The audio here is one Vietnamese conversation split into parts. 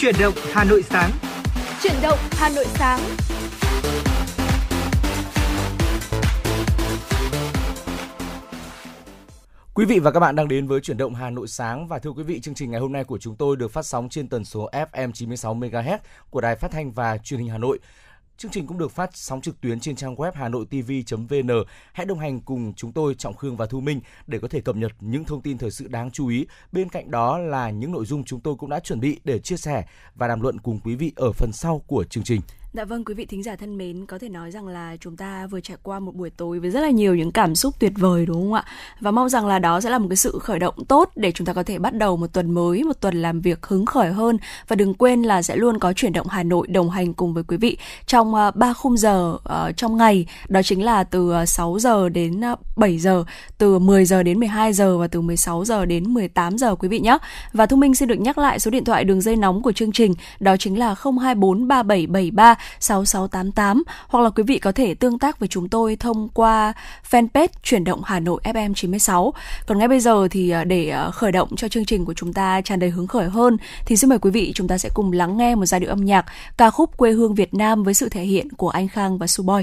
Chuyển động Hà Nội sáng. Chuyển động Hà Nội sáng. Quý vị và các bạn đang đến với chuyển động Hà Nội sáng và thưa quý vị chương trình ngày hôm nay của chúng tôi được phát sóng trên tần số FM 96 MHz của Đài Phát thanh và Truyền hình Hà Nội. Chương trình cũng được phát sóng trực tuyến trên trang web hanoitv.vn. Hãy đồng hành cùng chúng tôi, Trọng Khương và Thu Minh, để có thể cập nhật những thông tin thời sự đáng chú ý. Bên cạnh đó là những nội dung chúng tôi cũng đã chuẩn bị để chia sẻ và đàm luận cùng quý vị ở phần sau của chương trình. Dạ vâng quý vị thính giả thân mến, có thể nói rằng là chúng ta vừa trải qua một buổi tối với rất là nhiều những cảm xúc tuyệt vời đúng không ạ? Và mong rằng là đó sẽ là một cái sự khởi động tốt để chúng ta có thể bắt đầu một tuần mới, một tuần làm việc hứng khởi hơn và đừng quên là sẽ luôn có chuyển động Hà Nội đồng hành cùng với quý vị trong à, 3 khung giờ uh, trong ngày, đó chính là từ à, 6 giờ đến à, 7 giờ, từ 10 giờ đến 12 giờ và từ 16 giờ đến 18 giờ quý vị nhé. Và Thu Minh xin được nhắc lại số điện thoại đường dây nóng của chương trình, đó chính là 024 3773 6688 hoặc là quý vị có thể tương tác với chúng tôi thông qua fanpage chuyển động Hà Nội FM 96. Còn ngay bây giờ thì à, để à, khởi động cho chương trình của chúng ta tràn đầy hứng khởi hơn, thì xin mời quý vị chúng ta sẽ cùng lắng nghe một giai điệu âm nhạc ca khúc quê hương Việt Nam với sự thể hiện của anh Khang và Suboy.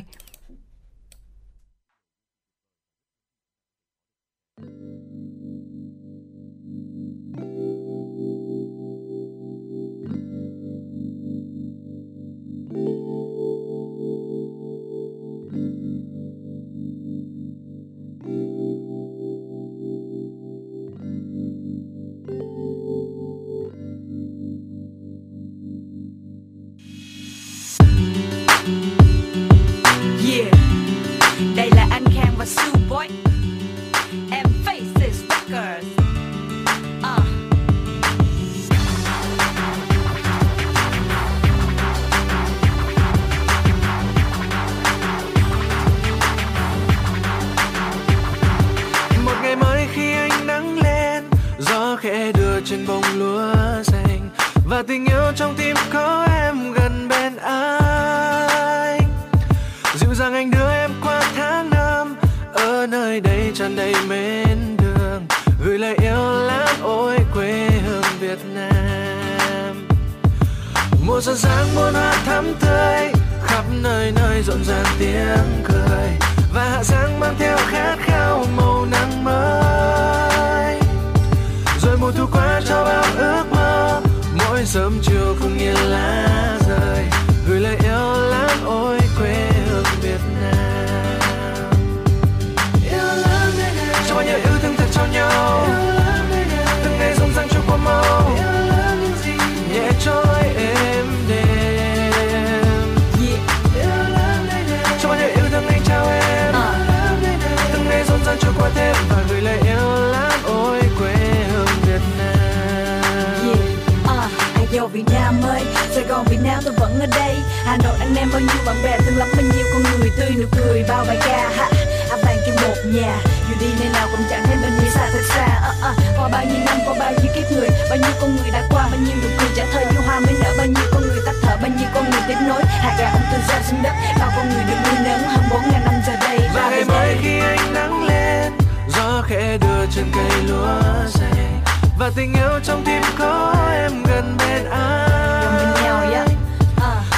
Khẽ đưa trên cây lúa xanh và tình yêu trong tim có em gần bên anh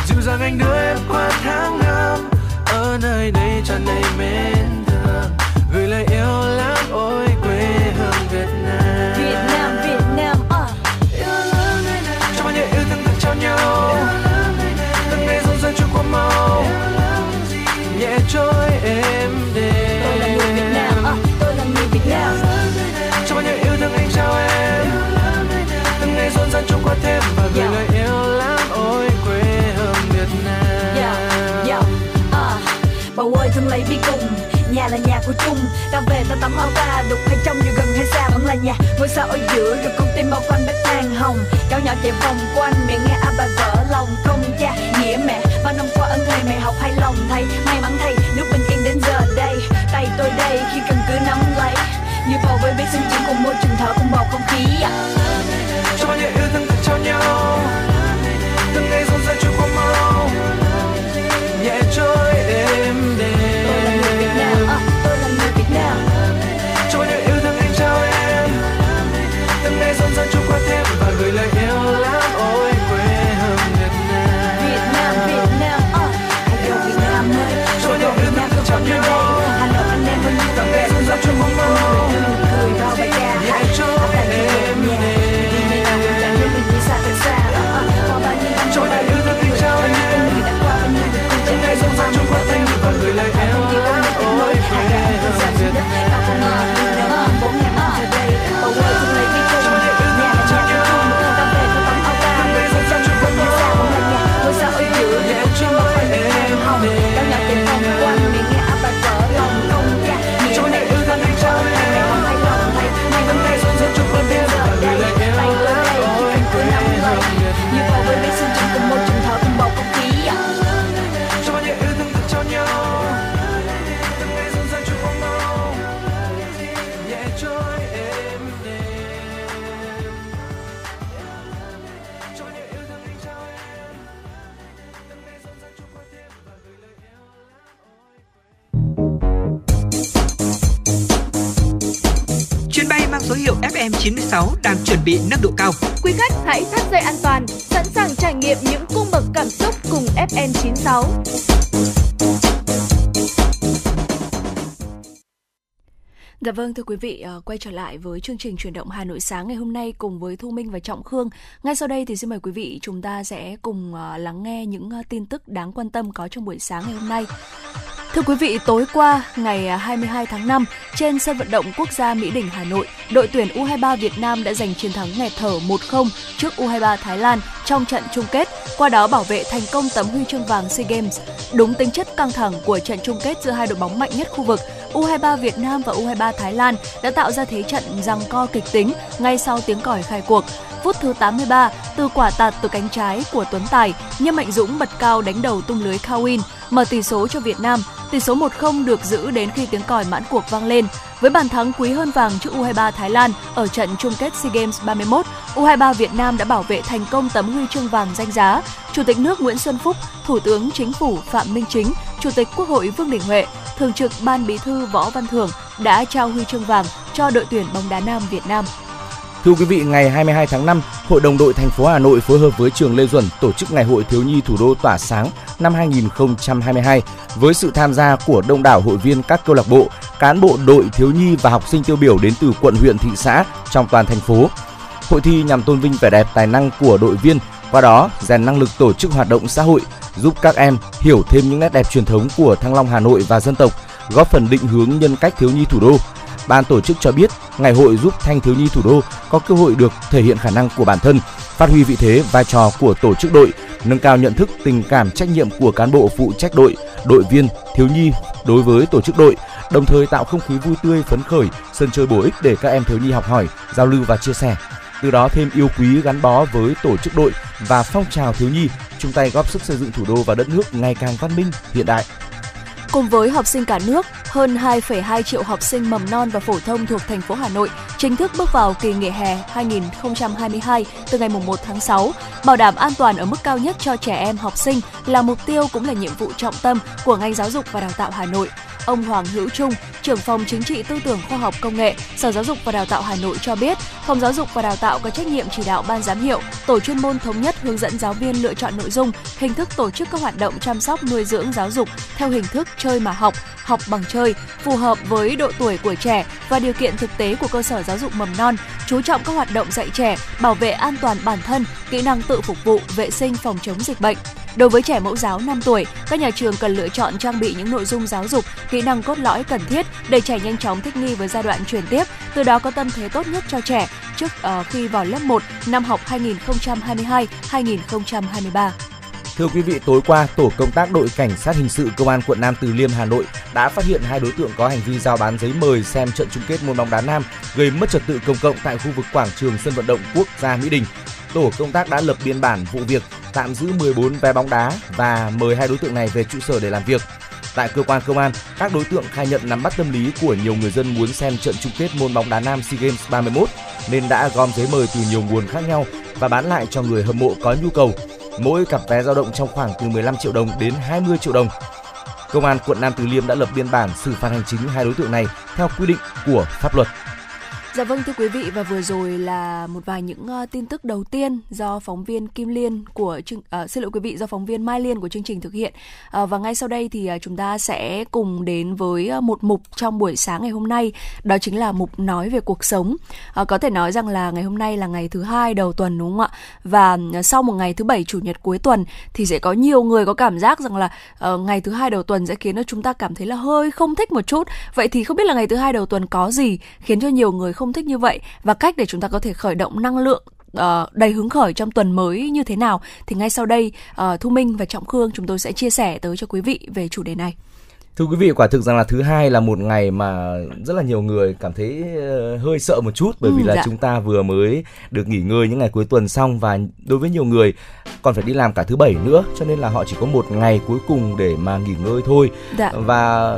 dịu dàng anh đưa em qua tháng năm ở nơi đây tràn đầy mến thương gửi lời yêu lắm ôi quê hương Việt Nam. Việt Nam Việt Nam cho bao nhiêu yêu thương thật trao nhau. Từng ngày rộn ràng trôi qua mau nhẹ trôi êm đềm tôi là người Việt Nam à. Cho bao nhiêu yêu thương anh trao em. Từng ngày rộn ràng trôi qua thêm và gửi Yeah. lời yêu lắm ôi quê hương Việt Nam. Yeah, yeah, à. Bầu ơi thương lấy bi cùng. Nhà là nhà của chung. Ta về ta tắm áo ta Đục hay trong dù gần hay xa. Vẫn là nhà Ngôi sao ở giữa rồi con tim bao quanh bếp than hồng. Cháu nhỏ chạy vòng quanh miệng nghe a bà vợ lòng Không. Cha nghĩa mẹ Bao năm qua ân thầy mẹ học hay lòng thầy. May mắn thầy nước bình yên đến giờ đây. Tay tôi đây khi cần cứ nắm lấy như bầu với biết sinh trưởng cùng môi trường thở, cùng bầu không khí. Cho những yêu thương thật cho nhau. Từng ngày Dạ vâng thưa quý vị, ờ, quay trở lại với chương trình chuyển động Hà Nội sáng ngày hôm nay cùng với Thu Minh và Trọng Khương. Ngay sau đây thì xin mời quý vị chúng ta sẽ cùng ờ, lắng nghe những ờ, tin tức đáng quan tâm có trong buổi sáng ngày hôm nay. Thưa quý vị, tối qua ngày à, 22 tháng 5, trên sân vận động quốc gia Mỹ Đình Hà Nội, đội tuyển U23 Việt Nam đã giành chiến thắng nghẹt thở 1-0 trước U23 Thái Lan trong trận chung kết, qua đó bảo vệ thành công tấm huy chương vàng SEA Games. Đúng tính chất căng thẳng của trận chung kết giữa hai đội bóng mạnh nhất khu vực, U23 Việt Nam và U23 Thái Lan đã tạo ra thế trận giằng co kịch tính ngay sau tiếng còi khai cuộc. Phút thứ 83, từ quả tạt từ cánh trái của Tuấn Tài, Nhâm Mạnh Dũng bật cao đánh đầu tung lưới Kawin, mở tỷ số cho Việt Nam. Tỷ số 1-0 được giữ đến khi tiếng còi mãn cuộc vang lên. Với bàn thắng quý hơn vàng trước U23 Thái Lan ở trận chung kết SEA Games 31, U23 Việt Nam đã bảo vệ thành công tấm huy chương vàng danh giá. Chủ tịch nước Nguyễn Xuân Phúc, Thủ tướng Chính phủ Phạm Minh Chính, Chủ tịch Quốc hội Vương Đình Huệ, Thường trực Ban Bí thư Võ Văn Thưởng đã trao huy chương vàng cho đội tuyển bóng đá nam Việt Nam. Thưa quý vị, ngày 22 tháng 5, Hội đồng đội thành phố Hà Nội phối hợp với trường Lê Duẩn tổ chức Ngày hội thiếu nhi thủ đô tỏa sáng năm 2022 với sự tham gia của đông đảo hội viên các câu lạc bộ, cán bộ đội thiếu nhi và học sinh tiêu biểu đến từ quận huyện thị xã trong toàn thành phố. Hội thi nhằm tôn vinh vẻ đẹp tài năng của đội viên, qua đó rèn năng lực tổ chức hoạt động xã hội, giúp các em hiểu thêm những nét đẹp truyền thống của Thăng Long Hà Nội và dân tộc, góp phần định hướng nhân cách thiếu nhi thủ đô. Ban tổ chức cho biết, ngày hội giúp thanh thiếu nhi thủ đô có cơ hội được thể hiện khả năng của bản thân, phát huy vị thế, vai trò của tổ chức đội, nâng cao nhận thức, tình cảm, trách nhiệm của cán bộ phụ trách đội, đội viên, thiếu nhi đối với tổ chức đội, đồng thời tạo không khí vui tươi, phấn khởi, sân chơi bổ ích để các em thiếu nhi học hỏi, giao lưu và chia sẻ. Từ đó thêm yêu quý gắn bó với tổ chức đội và phong trào thiếu nhi, chung tay góp sức xây dựng thủ đô và đất nước ngày càng văn minh, hiện đại. Cùng với học sinh cả nước, hơn 2,2 triệu học sinh mầm non và phổ thông thuộc thành phố Hà Nội chính thức bước vào kỳ nghỉ hè 2022 từ ngày 1 tháng 6. Bảo đảm an toàn ở mức cao nhất cho trẻ em học sinh là mục tiêu cũng là nhiệm vụ trọng tâm của ngành giáo dục và đào tạo Hà Nội. Ông Hoàng Hữu Trung, trưởng phòng chính trị tư tưởng khoa học công nghệ, Sở Giáo dục và Đào tạo Hà Nội cho biết, Phòng Giáo dục và Đào tạo có trách nhiệm chỉ đạo ban giám hiệu, tổ chuyên môn thống nhất hướng dẫn giáo viên lựa chọn nội dung, hình thức tổ chức các hoạt động chăm sóc nuôi dưỡng giáo dục theo hình thức chơi mà học, học bằng chơi, phù hợp với độ tuổi của trẻ và điều kiện thực tế của cơ sở giáo dục mầm non, chú trọng các hoạt động dạy trẻ, bảo vệ an toàn bản thân, kỹ năng tự phục vụ, vệ sinh phòng chống dịch bệnh. Đối với trẻ mẫu giáo 5 tuổi, các nhà trường cần lựa chọn trang bị những nội dung giáo dục, kỹ năng cốt lõi cần thiết để trẻ nhanh chóng thích nghi với giai đoạn chuyển tiếp, từ đó có tâm thế tốt nhất cho trẻ trước uh, khi vào lớp 1 năm học 2022-2023. Thưa quý vị, tối qua, tổ công tác đội cảnh sát hình sự công an quận Nam Từ Liêm Hà Nội đã phát hiện hai đối tượng có hành vi giao bán giấy mời xem trận chung kết môn bóng đá nam gây mất trật tự công cộng tại khu vực quảng trường sân vận động quốc gia Mỹ Đình. Tổ công tác đã lập biên bản vụ việc, tạm giữ 14 vé bóng đá và mời hai đối tượng này về trụ sở để làm việc. Tại cơ quan công an, các đối tượng khai nhận nắm bắt tâm lý của nhiều người dân muốn xem trận chung kết môn bóng đá nam SEA Games 31 nên đã gom giấy mời từ nhiều nguồn khác nhau và bán lại cho người hâm mộ có nhu cầu. Mỗi cặp vé dao động trong khoảng từ 15 triệu đồng đến 20 triệu đồng. Công an quận Nam Từ Liêm đã lập biên bản xử phạt hành chính hai đối tượng này theo quy định của pháp luật. Dạ vâng thưa quý vị và vừa rồi là một vài những uh, tin tức đầu tiên do phóng viên Kim Liên của chương uh, xin lỗi quý vị do phóng viên Mai Liên của chương trình thực hiện. Uh, và ngay sau đây thì uh, chúng ta sẽ cùng đến với uh, một mục trong buổi sáng ngày hôm nay đó chính là mục nói về cuộc sống. Uh, có thể nói rằng là ngày hôm nay là ngày thứ hai đầu tuần đúng không ạ? Và uh, sau một ngày thứ bảy chủ nhật cuối tuần thì sẽ có nhiều người có cảm giác rằng là uh, ngày thứ hai đầu tuần sẽ khiến cho chúng ta cảm thấy là hơi không thích một chút. Vậy thì không biết là ngày thứ hai đầu tuần có gì khiến cho nhiều người không thích như vậy và cách để chúng ta có thể khởi động năng lượng uh, đầy hứng khởi trong tuần mới như thế nào thì ngay sau đây uh, Thu Minh và Trọng Khương chúng tôi sẽ chia sẻ tới cho quý vị về chủ đề này. Thưa quý vị, quả thực rằng là thứ hai là một ngày mà rất là nhiều người cảm thấy hơi sợ một chút bởi ừ, vì là dạ. chúng ta vừa mới được nghỉ ngơi những ngày cuối tuần xong và đối với nhiều người còn phải đi làm cả thứ bảy nữa cho nên là họ chỉ có một ngày cuối cùng để mà nghỉ ngơi thôi. Dạ. Và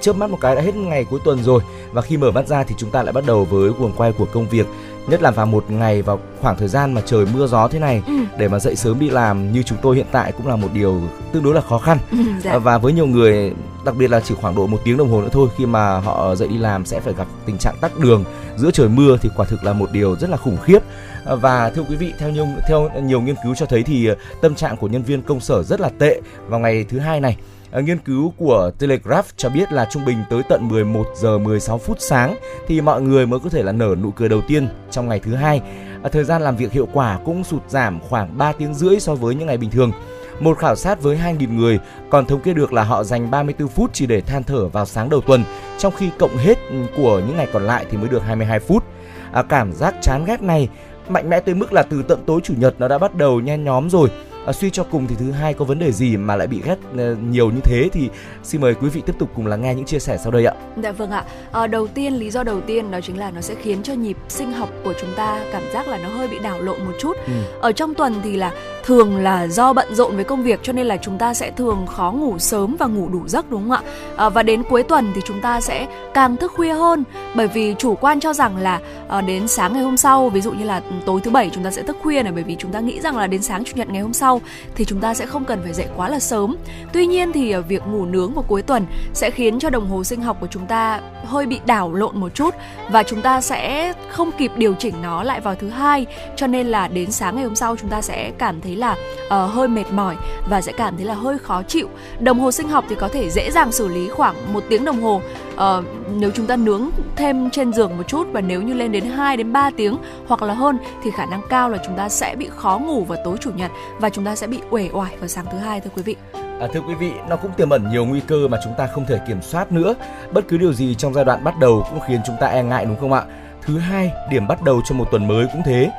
chớp mắt một cái đã hết ngày cuối tuần rồi. Và khi mở mắt ra thì chúng ta lại bắt đầu với guồng quay của công việc. Nhất là vào một ngày vào khoảng thời gian mà trời mưa gió thế này Ừ. để mà dậy sớm đi làm như chúng tôi hiện tại cũng là một điều tương đối là khó khăn. Ừ, dạ. À, và với nhiều người đặc biệt là chỉ khoảng độ một tiếng đồng hồ nữa thôi khi mà họ dậy đi làm sẽ phải gặp tình trạng tắc đường giữa trời mưa thì quả thực là một điều rất là khủng khiếp. À, và thưa quý vị theo nhiều theo nhiều nghiên cứu cho thấy thì ờ, tâm trạng của nhân viên công sở rất là tệ vào ngày thứ hai này À, nghiên cứu của Telegraph cho biết là trung bình tới tận 11 giờ 16 phút sáng thì mọi người mới có thể là nở nụ cười đầu tiên trong ngày thứ hai. À, thời gian làm việc hiệu quả cũng sụt giảm khoảng 3 tiếng rưỡi so với những ngày bình thường. Một khảo sát với 2.000 người còn thống kê được là họ dành 34 phút chỉ để than thở vào sáng đầu tuần, trong khi cộng hết ừ, của những ngày còn lại thì mới được 22 phút. À, cảm giác chán ghét này mạnh mẽ tới mức là từ tận tối chủ nhật nó đã bắt đầu nhen nhóm rồi. À, suy cho cùng thì thứ hai có vấn đề gì mà lại bị ghét ờ, nhiều như thế thì xin mời quý vị tiếp tục cùng lắng nghe những chia sẻ sau đây ạ. Dạ vâng ạ. Ờ, đầu tiên lý do đầu tiên đó chính là nó sẽ khiến cho nhịp sinh học của chúng ta cảm giác là nó hơi bị đảo lộn một chút. Ừ. Ở trong tuần thì là thường là do bận rộn với công việc cho nên là chúng ta sẽ thường khó ngủ sớm và ngủ đủ giấc đúng không ạ? Ờ, và đến cuối tuần thì chúng ta sẽ càng thức khuya hơn bởi vì chủ quan cho rằng là ờ, đến sáng ngày hôm sau ví dụ như là tối thứ bảy chúng ta sẽ thức khuya này bởi vì chúng ta nghĩ rằng là đến sáng chủ nhật ngày hôm sau thì chúng ta sẽ không cần phải dậy quá là sớm. Tuy nhiên thì ờ, việc ngủ nướng vào cuối tuần sẽ khiến cho đồng hồ sinh học của chúng ta hơi bị đảo lộn một chút và chúng ta sẽ không kịp điều chỉnh nó lại vào thứ hai cho nên là đến sáng ngày hôm sau chúng ta sẽ cảm thấy là uh, hơi mệt mỏi và sẽ cảm thấy là hơi khó chịu đồng hồ sinh học thì có thể dễ dàng xử lý khoảng một tiếng đồng hồ uh, nếu chúng ta nướng thêm trên giường một chút và nếu như lên đến 2 đến 3 tiếng hoặc là hơn thì khả năng cao là chúng ta sẽ bị khó ngủ vào tối chủ nhật và chúng ta sẽ bị uể oải vào sáng thứ hai thưa quý vị À, thưa quý vị, nó cũng tiềm ẩn nhiều nguy cơ mà chúng ta không thể kiểm soát nữa. Bất cứ điều gì trong giai đoạn bắt đầu cũng khiến chúng ta e ngại đúng không ạ? Thứ hai, điểm bắt đầu cho một tuần mới cũng thế.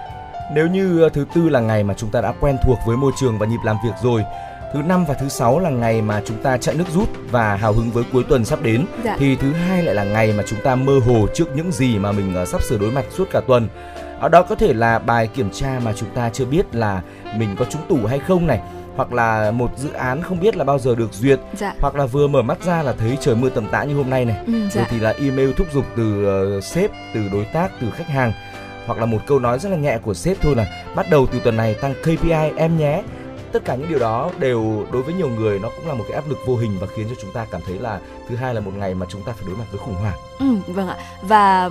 Nếu như ờ, thứ tư là ngày mà chúng ta đã quen thuộc với môi trường và nhịp làm việc rồi, thứ năm và thứ sáu là ngày mà chúng ta chạy nước rút và hào hứng với cuối tuần sắp đến, Dạ. thì thứ hai lại là ngày mà chúng ta mơ hồ trước những gì mà mình ờ, sắp sửa đối mặt suốt cả tuần. Ở đó có thể là bài kiểm tra mà chúng ta chưa biết là mình có trúng tủ hay không này, hoặc là một dự án không biết là bao giờ được duyệt dạ. hoặc là vừa mở mắt ra là thấy trời mưa tầm tã như hôm nay này. Ừ, rồi dạ thì là email thúc giục từ ờ, sếp từ đối tác từ khách hàng hoặc là một câu nói rất là nhẹ của sếp thôi là bắt đầu từ tuần này tăng KPI em nhé tất cả những điều đó đều đối với nhiều người nó cũng là một cái áp lực vô hình và khiến cho chúng ta cảm thấy là thứ hai là một ngày mà chúng ta phải đối mặt với khủng hoảng Ừ, vâng ạ. Và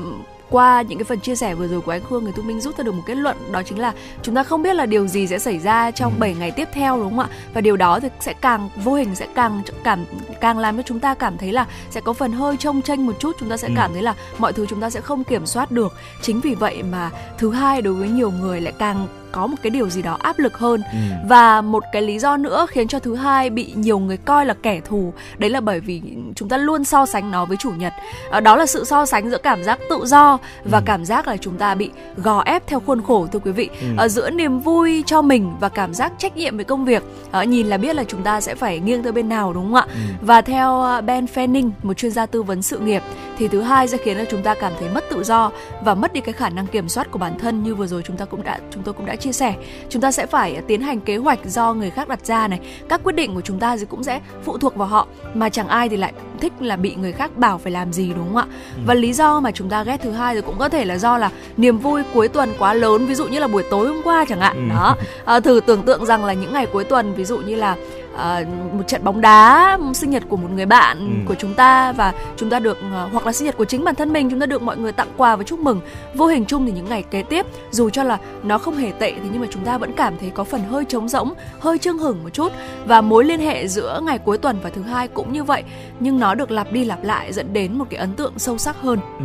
qua những cái phần chia sẻ vừa rồi của anh Khương thì Thu Minh rút ra được một kết luận đó chính là chúng ta không biết là điều gì sẽ xảy ra trong Ừ. 7 ngày tiếp theo đúng không ạ? Và điều đó thì sẽ càng vô hình sẽ càng cảm càng làm cho chúng ta cảm thấy là sẽ có phần hơi trông tranh một chút, chúng ta sẽ Ừ. cảm thấy là mọi thứ chúng ta sẽ không kiểm soát được. Chính vì vậy mà thứ hai đối với nhiều người lại càng có một cái điều gì đó áp lực hơn ừ. và một cái lý do nữa khiến cho thứ hai bị nhiều người coi là kẻ thù đấy là bởi vì chúng ta luôn so sánh nó với chủ nhật Ờ, đó là sự so sánh giữa cảm giác tự do và Ừ. cảm giác là chúng ta bị gò ép theo khuôn khổ thưa quý vị Ừ. Ờ, giữa niềm vui cho mình và cảm giác trách nhiệm với công việc Ờ, nhìn là biết là chúng ta sẽ phải nghiêng tới bên nào đúng không ạ Ừ. và theo Ben Fanning một chuyên gia tư vấn sự nghiệp thì thứ hai sẽ khiến cho chúng ta cảm thấy mất tự do và mất đi cái khả năng kiểm soát của bản thân như vừa rồi chúng ta cũng đã chúng tôi cũng đã chia sẻ. Chúng ta sẽ phải tiến hành kế hoạch do người khác đặt ra này. Các quyết định của chúng ta thì cũng sẽ phụ thuộc vào họ mà chẳng ai thì lại thích là bị người khác bảo phải làm gì đúng không ạ? Và lý do mà chúng ta ghét thứ hai thì cũng có thể là do là niềm vui cuối tuần quá lớn ví dụ như là buổi tối hôm qua chẳng hạn. Ừ. đó. À, thử tưởng tượng rằng là những ngày cuối tuần ví dụ như là à, một trận bóng đá sinh nhật của một người bạn Ừ. của chúng ta và chúng ta được à, hoặc là sinh nhật của chính bản thân mình chúng ta được mọi người tặng quà và chúc mừng vô hình chung thì những ngày kế tiếp dù cho là nó không hề tệ thì nhưng mà chúng ta vẫn cảm thấy có phần hơi trống rỗng hơi chưng hửng một chút và mối liên hệ giữa ngày cuối tuần và thứ hai cũng như vậy nhưng nó được lặp đi lặp lại dẫn đến một cái ấn tượng sâu sắc hơn Ừ,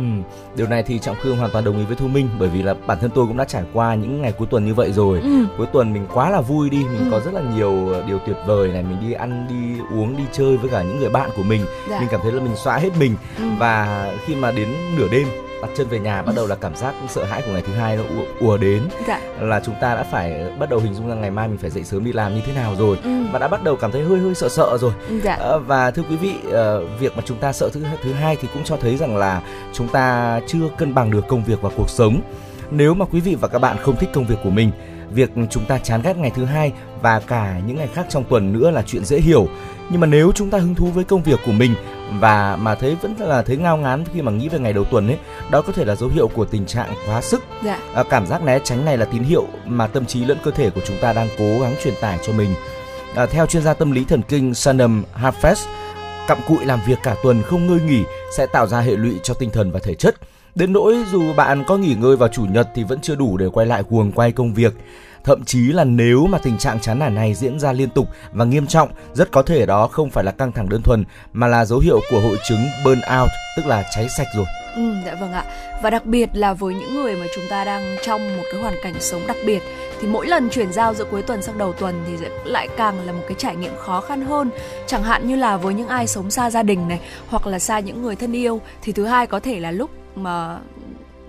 điều này thì Trọng Khương hoàn toàn đồng ý với Thu Minh bởi vì là bản thân tôi cũng đã trải qua những ngày cuối tuần như vậy rồi. ừ. Cuối tuần mình quá là vui đi, mình Ừ. có rất là nhiều ờ, điều tuyệt vời này, mình đi ăn, đi uống, đi chơi với cả những người bạn của mình. Dạ. Mình cảm thấy là mình xóa hết mình Ừ. và khi mà đến nửa đêm đặt chân về nhà bắt đầu là cảm giác sợ hãi của ngày thứ hai nó ùa, ùa đến dạ là chúng ta đã phải bắt đầu hình dung ra ngày mai mình phải dậy sớm đi làm như thế nào rồi ừ. và đã bắt đầu cảm thấy hơi hơi sợ sợ rồi dạ Ờ, và thưa quý vị ờ, việc mà chúng ta sợ thứ thứ hai thì cũng cho thấy rằng là chúng ta chưa cân bằng được công việc và cuộc sống nếu mà quý vị và các bạn không thích công việc của mình việc chúng ta chán ghét ngày thứ hai và cả những ngày khác trong tuần nữa là chuyện dễ hiểu. Nhưng mà nếu chúng ta hứng thú với công việc của mình và mà thấy vẫn là thấy ngao ngán khi mà nghĩ về ngày đầu tuần ấy đó có thể là dấu hiệu của tình trạng quá sức. Dạ. à, cảm giác né tránh này là tín hiệu mà tâm trí lẫn cơ thể của chúng ta đang cố gắng truyền tải cho mình. À, theo chuyên gia tâm lý thần kinh Sanam Harfest cặm cụi làm việc cả tuần không ngơi nghỉ sẽ tạo ra hệ lụy cho tinh thần và thể chất đến nỗi dù bạn có nghỉ ngơi vào chủ nhật thì vẫn chưa đủ để quay lại cuồng quay công việc Thậm chí là nếu mà tình trạng chán nản này diễn ra liên tục và nghiêm trọng, rất có thể đó không phải là căng thẳng đơn thuần mà là dấu hiệu của hội chứng burnout, tức là cháy sạch rồi. Ừ, dạ vâng ạ. Và đặc biệt là với những người mà chúng ta đang trong một cái hoàn cảnh sống đặc biệt thì mỗi lần chuyển giao giữa cuối tuần sang đầu tuần thì lại càng là một cái trải nghiệm khó khăn hơn. Chẳng hạn như là với những ai sống xa gia đình này hoặc là xa những người thân yêu thì thứ hai có thể là lúc mà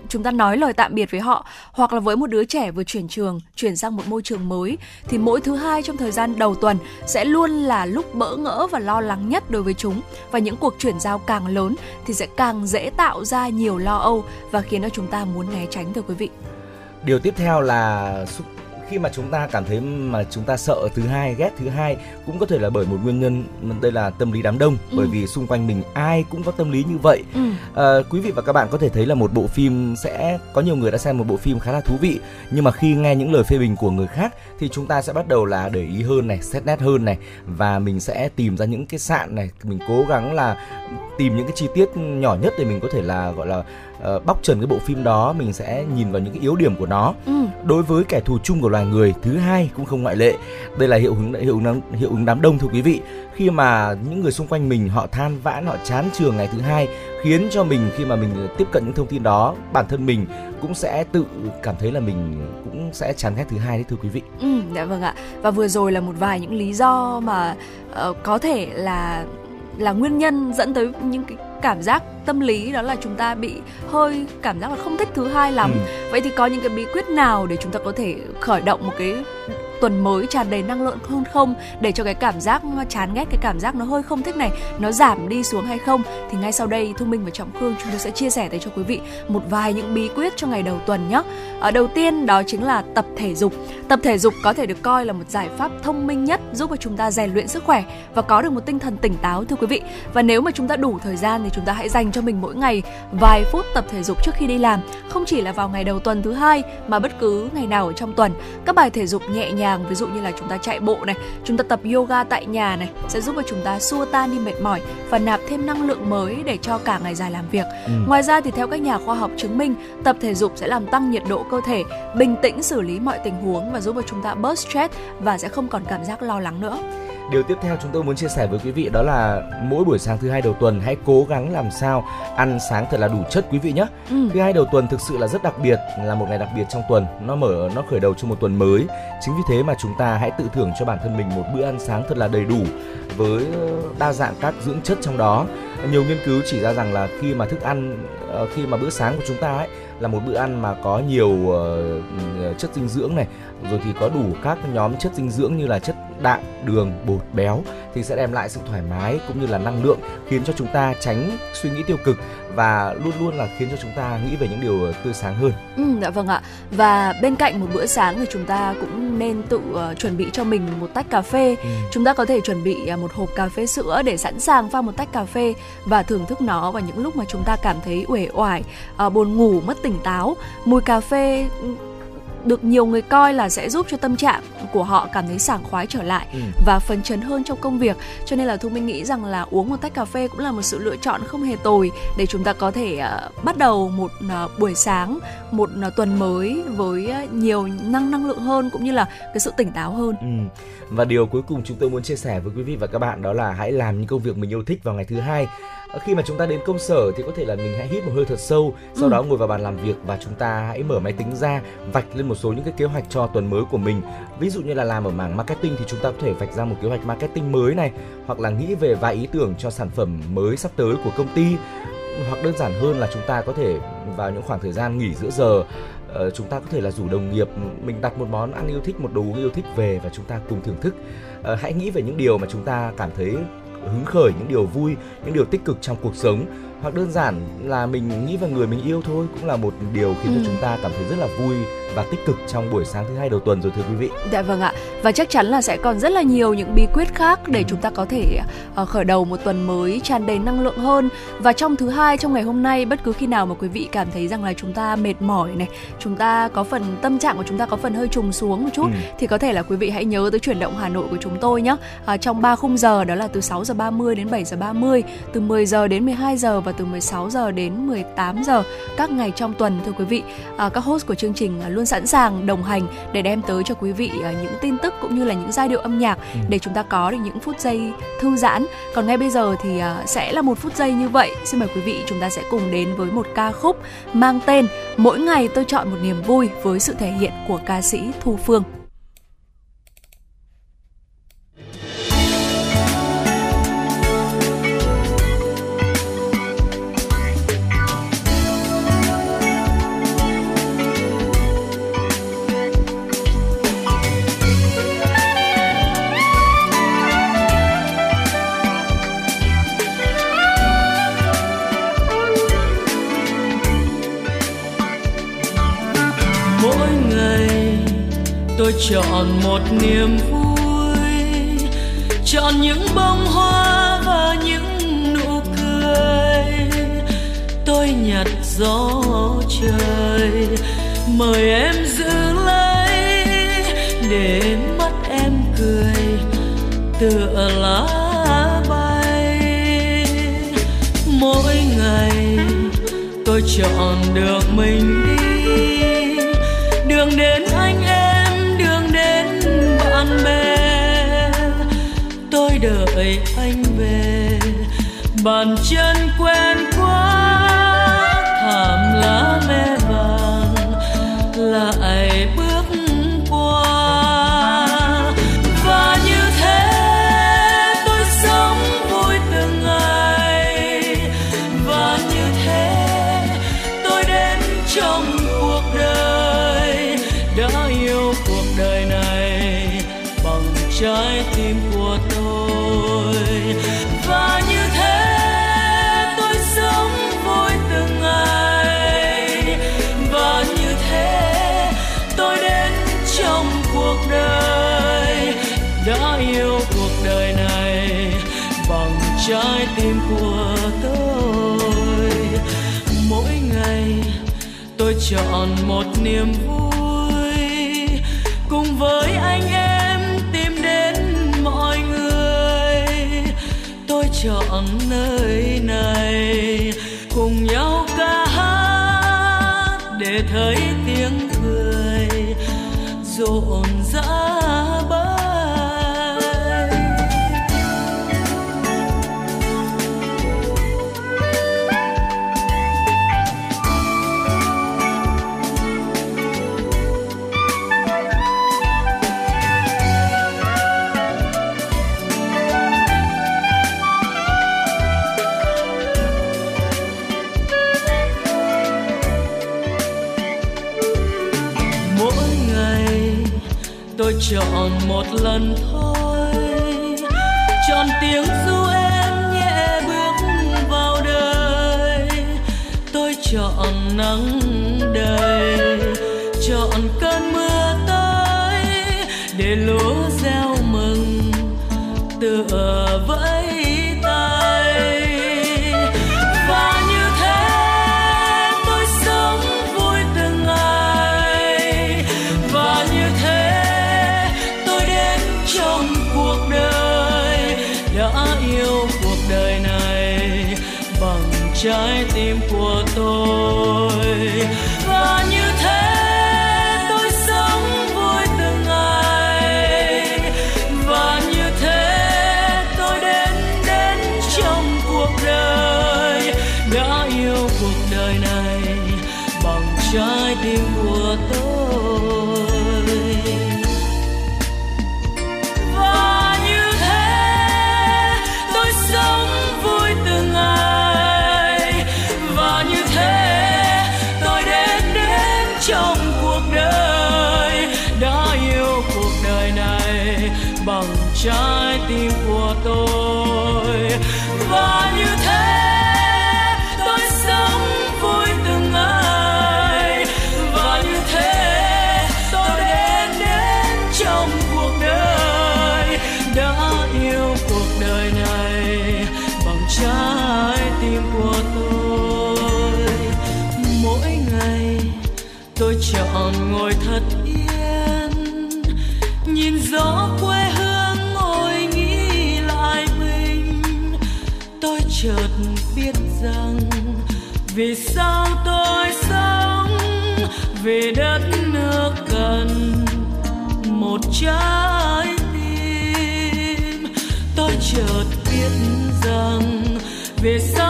chúng ta nói lời tạm biệt với họ, hoặc là với một đứa trẻ vừa chuyển trường, chuyển sang một môi trường mới, thì mỗi thứ hai trong thời gian đầu tuần sẽ luôn là lúc bỡ ngỡ và lo lắng nhất đối với chúng. Và những cuộc chuyển giao càng lớn thì sẽ càng dễ tạo ra nhiều lo âu và khiến cho chúng ta muốn né tránh, thưa quý vị. Điều tiếp theo là khi mà chúng ta cảm thấy mà chúng ta sợ thứ hai ghét thứ hai cũng có thể là bởi một nguyên nhân đây là tâm lý đám đông. Ừ. bởi vì xung quanh mình ai cũng có tâm lý như vậy. Ừ. à, quý vị và các bạn có thể thấy là một bộ phim sẽ có nhiều người đã xem một bộ phim khá là thú vị. Nhưng mà khi nghe những lời phê bình của người khác thì chúng ta sẽ bắt đầu là để ý hơn này xét nét hơn này. Và mình sẽ tìm ra những cái sạn này. Mình cố gắng là tìm những cái chi tiết nhỏ nhất để mình có thể là gọi là uh, bóc trần cái bộ phim đó mình sẽ nhìn vào những cái yếu điểm của nó ừ. đối với kẻ thù chung của loài người thứ hai cũng không ngoại lệ đây là hiệu ứng hiệu ứng hiệu ứng đám đông thưa quý vị khi mà những người xung quanh mình họ than vãn họ chán trường ngày thứ hai khiến cho mình khi mà mình tiếp cận những thông tin đó bản thân mình cũng sẽ tự cảm thấy là mình cũng sẽ chán ghét thứ hai đấy thưa quý vị. Ừ, dạ vâng ạ. Và vừa rồi là một vài những lý do mà uh, có thể là là nguyên nhân dẫn tới những cái cảm giác tâm lý đó là chúng ta bị hơi cảm giác là không thích thứ hai lắm ừ. vậy thì có những cái bí quyết nào để chúng ta có thể khởi động một cái tuần mới tràn đầy năng lượng hơn không? Để cho cái cảm giác chán ghét, cái cảm giác nó hơi không thích này, nó giảm đi xuống hay không? Thì ngay sau đây, thu minh và trọng khương chúng tôi sẽ chia sẻ tới cho quý vị một vài những bí quyết cho ngày đầu tuần nhé. Ở đầu tiên đó chính là tập thể dục. Tập thể dục có thể được coi là một giải pháp thông minh nhất giúp cho chúng ta rèn luyện sức khỏe và có được một tinh thần tỉnh táo, thưa quý vị. Và nếu mà chúng ta đủ thời gian thì chúng ta hãy dành cho mình mỗi ngày vài phút tập thể dục trước khi đi làm. Không chỉ là vào ngày đầu tuần thứ hai, mà bất cứ ngày nào ở trong tuần, các bài thể dục nhẹ nhàng nhàng ví dụ như là chúng ta chạy bộ này chúng ta tập yoga tại nhà này sẽ giúp cho chúng ta xua tan đi mệt mỏi và nạp thêm năng lượng mới để cho cả ngày dài làm việc ừ. ngoài ra thì theo các nhà khoa học chứng minh tập thể dục sẽ làm tăng nhiệt độ cơ thể bình tĩnh xử lý mọi tình huống và giúp cho chúng ta bớt stress và sẽ không còn cảm giác lo lắng nữa điều tiếp theo chúng tôi muốn chia sẻ với quý vị đó là mỗi buổi sáng thứ hai đầu tuần hãy cố gắng làm sao ăn sáng thật là đủ chất quý vị nhé. Ừ. thứ hai đầu tuần thực sự là rất đặc biệt là một ngày đặc biệt trong tuần. Nó mở nó khởi đầu cho một tuần mới. Chính vì thế mà chúng ta hãy tự thưởng cho bản thân mình một bữa ăn sáng thật là đầy đủ với đa dạng các dưỡng chất trong đó. Nhiều nghiên cứu chỉ ra rằng là khi mà thức ăn ờ, khi mà bữa sáng của chúng ta ấy là một bữa ăn mà có nhiều uh, chất dinh dưỡng này rồi thì có đủ các nhóm chất dinh dưỡng như là chất đạm, đường, bột, béo thì sẽ đem lại sự thoải mái cũng như là năng lượng khiến cho chúng ta tránh suy nghĩ tiêu cực và luôn luôn là khiến cho chúng ta nghĩ về những điều tươi sáng hơn. Ừ, dạ vâng ạ. Và bên cạnh một bữa sáng thì chúng ta cũng nên tự uh, chuẩn bị cho mình một tách cà phê. Ừ. Chúng ta có thể chuẩn bị uh, một hộp cà phê sữa để sẵn sàng pha một tách cà phê và thưởng thức nó vào những lúc mà chúng ta cảm thấy uể oải, uh, buồn ngủ, mất tỉnh táo. Mùi cà phê được nhiều người coi là sẽ giúp cho tâm trạng của họ cảm thấy sảng khoái trở lại ừ. và phấn chấn hơn trong công việc cho nên là thu minh nghĩ rằng là uống một tách cà phê cũng là một sự lựa chọn không hề tồi để chúng ta có thể uh, bắt đầu một uh, buổi sáng một uh, tuần mới với uh, nhiều năng năng lượng hơn cũng như là cái sự tỉnh táo hơn ừ. Và điều cuối cùng chúng tôi muốn chia sẻ với quý vị và các bạn đó là hãy làm những công việc mình yêu thích vào ngày thứ hai. Khi mà chúng ta đến công sở thì có thể là mình hãy hít một hơi thật sâu sau ừ. đó ngồi vào bàn làm việc và chúng ta hãy mở máy tính ra vạch lên một số những cái kế hoạch cho tuần mới của mình. Ví dụ như là làm ở mảng marketing thì chúng ta có thể vạch ra một kế hoạch marketing mới này hoặc là nghĩ về vài ý tưởng cho sản phẩm mới sắp tới của công ty. Hoặc đơn giản hơn là chúng ta có thể vào những khoảng thời gian nghỉ giữa giờ Uh, chúng ta có thể là rủ đồng nghiệp mình đặt một món ăn yêu thích một đồ uống yêu thích về và chúng ta cùng thưởng thức. Uh, hãy nghĩ về những điều mà chúng ta cảm thấy hứng khởi những điều vui những điều tích cực trong cuộc sống hoặc đơn giản là mình nghĩ về người mình yêu thôi cũng là một điều khiến cho Ừ. chúng ta cảm thấy rất là vui và tích cực trong buổi sáng thứ hai đầu tuần rồi thưa quý vị. Dạ vâng ạ. Và chắc chắn là sẽ còn rất là nhiều những bí quyết khác để chúng ta có thể ờ, khởi đầu một tuần mới tràn đầy năng lượng hơn. Và trong thứ hai trong ngày hôm nay bất cứ khi nào mà quý vị cảm thấy rằng là chúng ta mệt mỏi này, chúng ta có phần tâm trạng của chúng ta có phần hơi trùng xuống một chút Ừ. thì có thể là quý vị hãy nhớ tới chuyển động Hà Nội của chúng tôi nhé. À, trong 3 khung giờ đó là từ 6 giờ 30 đến 7 giờ 30, từ 10 giờ đến 12 giờ và từ 16 giờ đến 18 giờ các ngày trong tuần thưa quý vị. À, các host của chương trình luôn sẵn sàng đồng hành để đem tới cho quý vị à, những tin tức cũng như là những giai điệu âm nhạc Ừ. để chúng ta có được những phút giây thư giãn. Còn ngay bây giờ thì à, sẽ là một phút giây như vậy. Xin mời quý vị chúng ta sẽ cùng đến với một ca khúc mang tên Mỗi ngày tôi chọn một niềm vui với sự thể hiện của ca sĩ Thu Phương. Tôi chọn một niềm vui, chọn những bông hoa và những nụ cười. Tôi nhặt gió trời, mời em giữ lấy, để mắt em cười, tựa lá bay. Mỗi ngày tôi chọn được mình đi, đường đến đợi anh về. Bàn chân quen quá thảm lá me vàng lại bước chọn một niềm vui lần thôi. Chọn tiếng ru em nhẹ bước vào đời. Tôi chọn nắng đầy, chọn cơn mưa tới để lúa gieo mừng. Tựa vẫn trái chợt biết rằng vì sao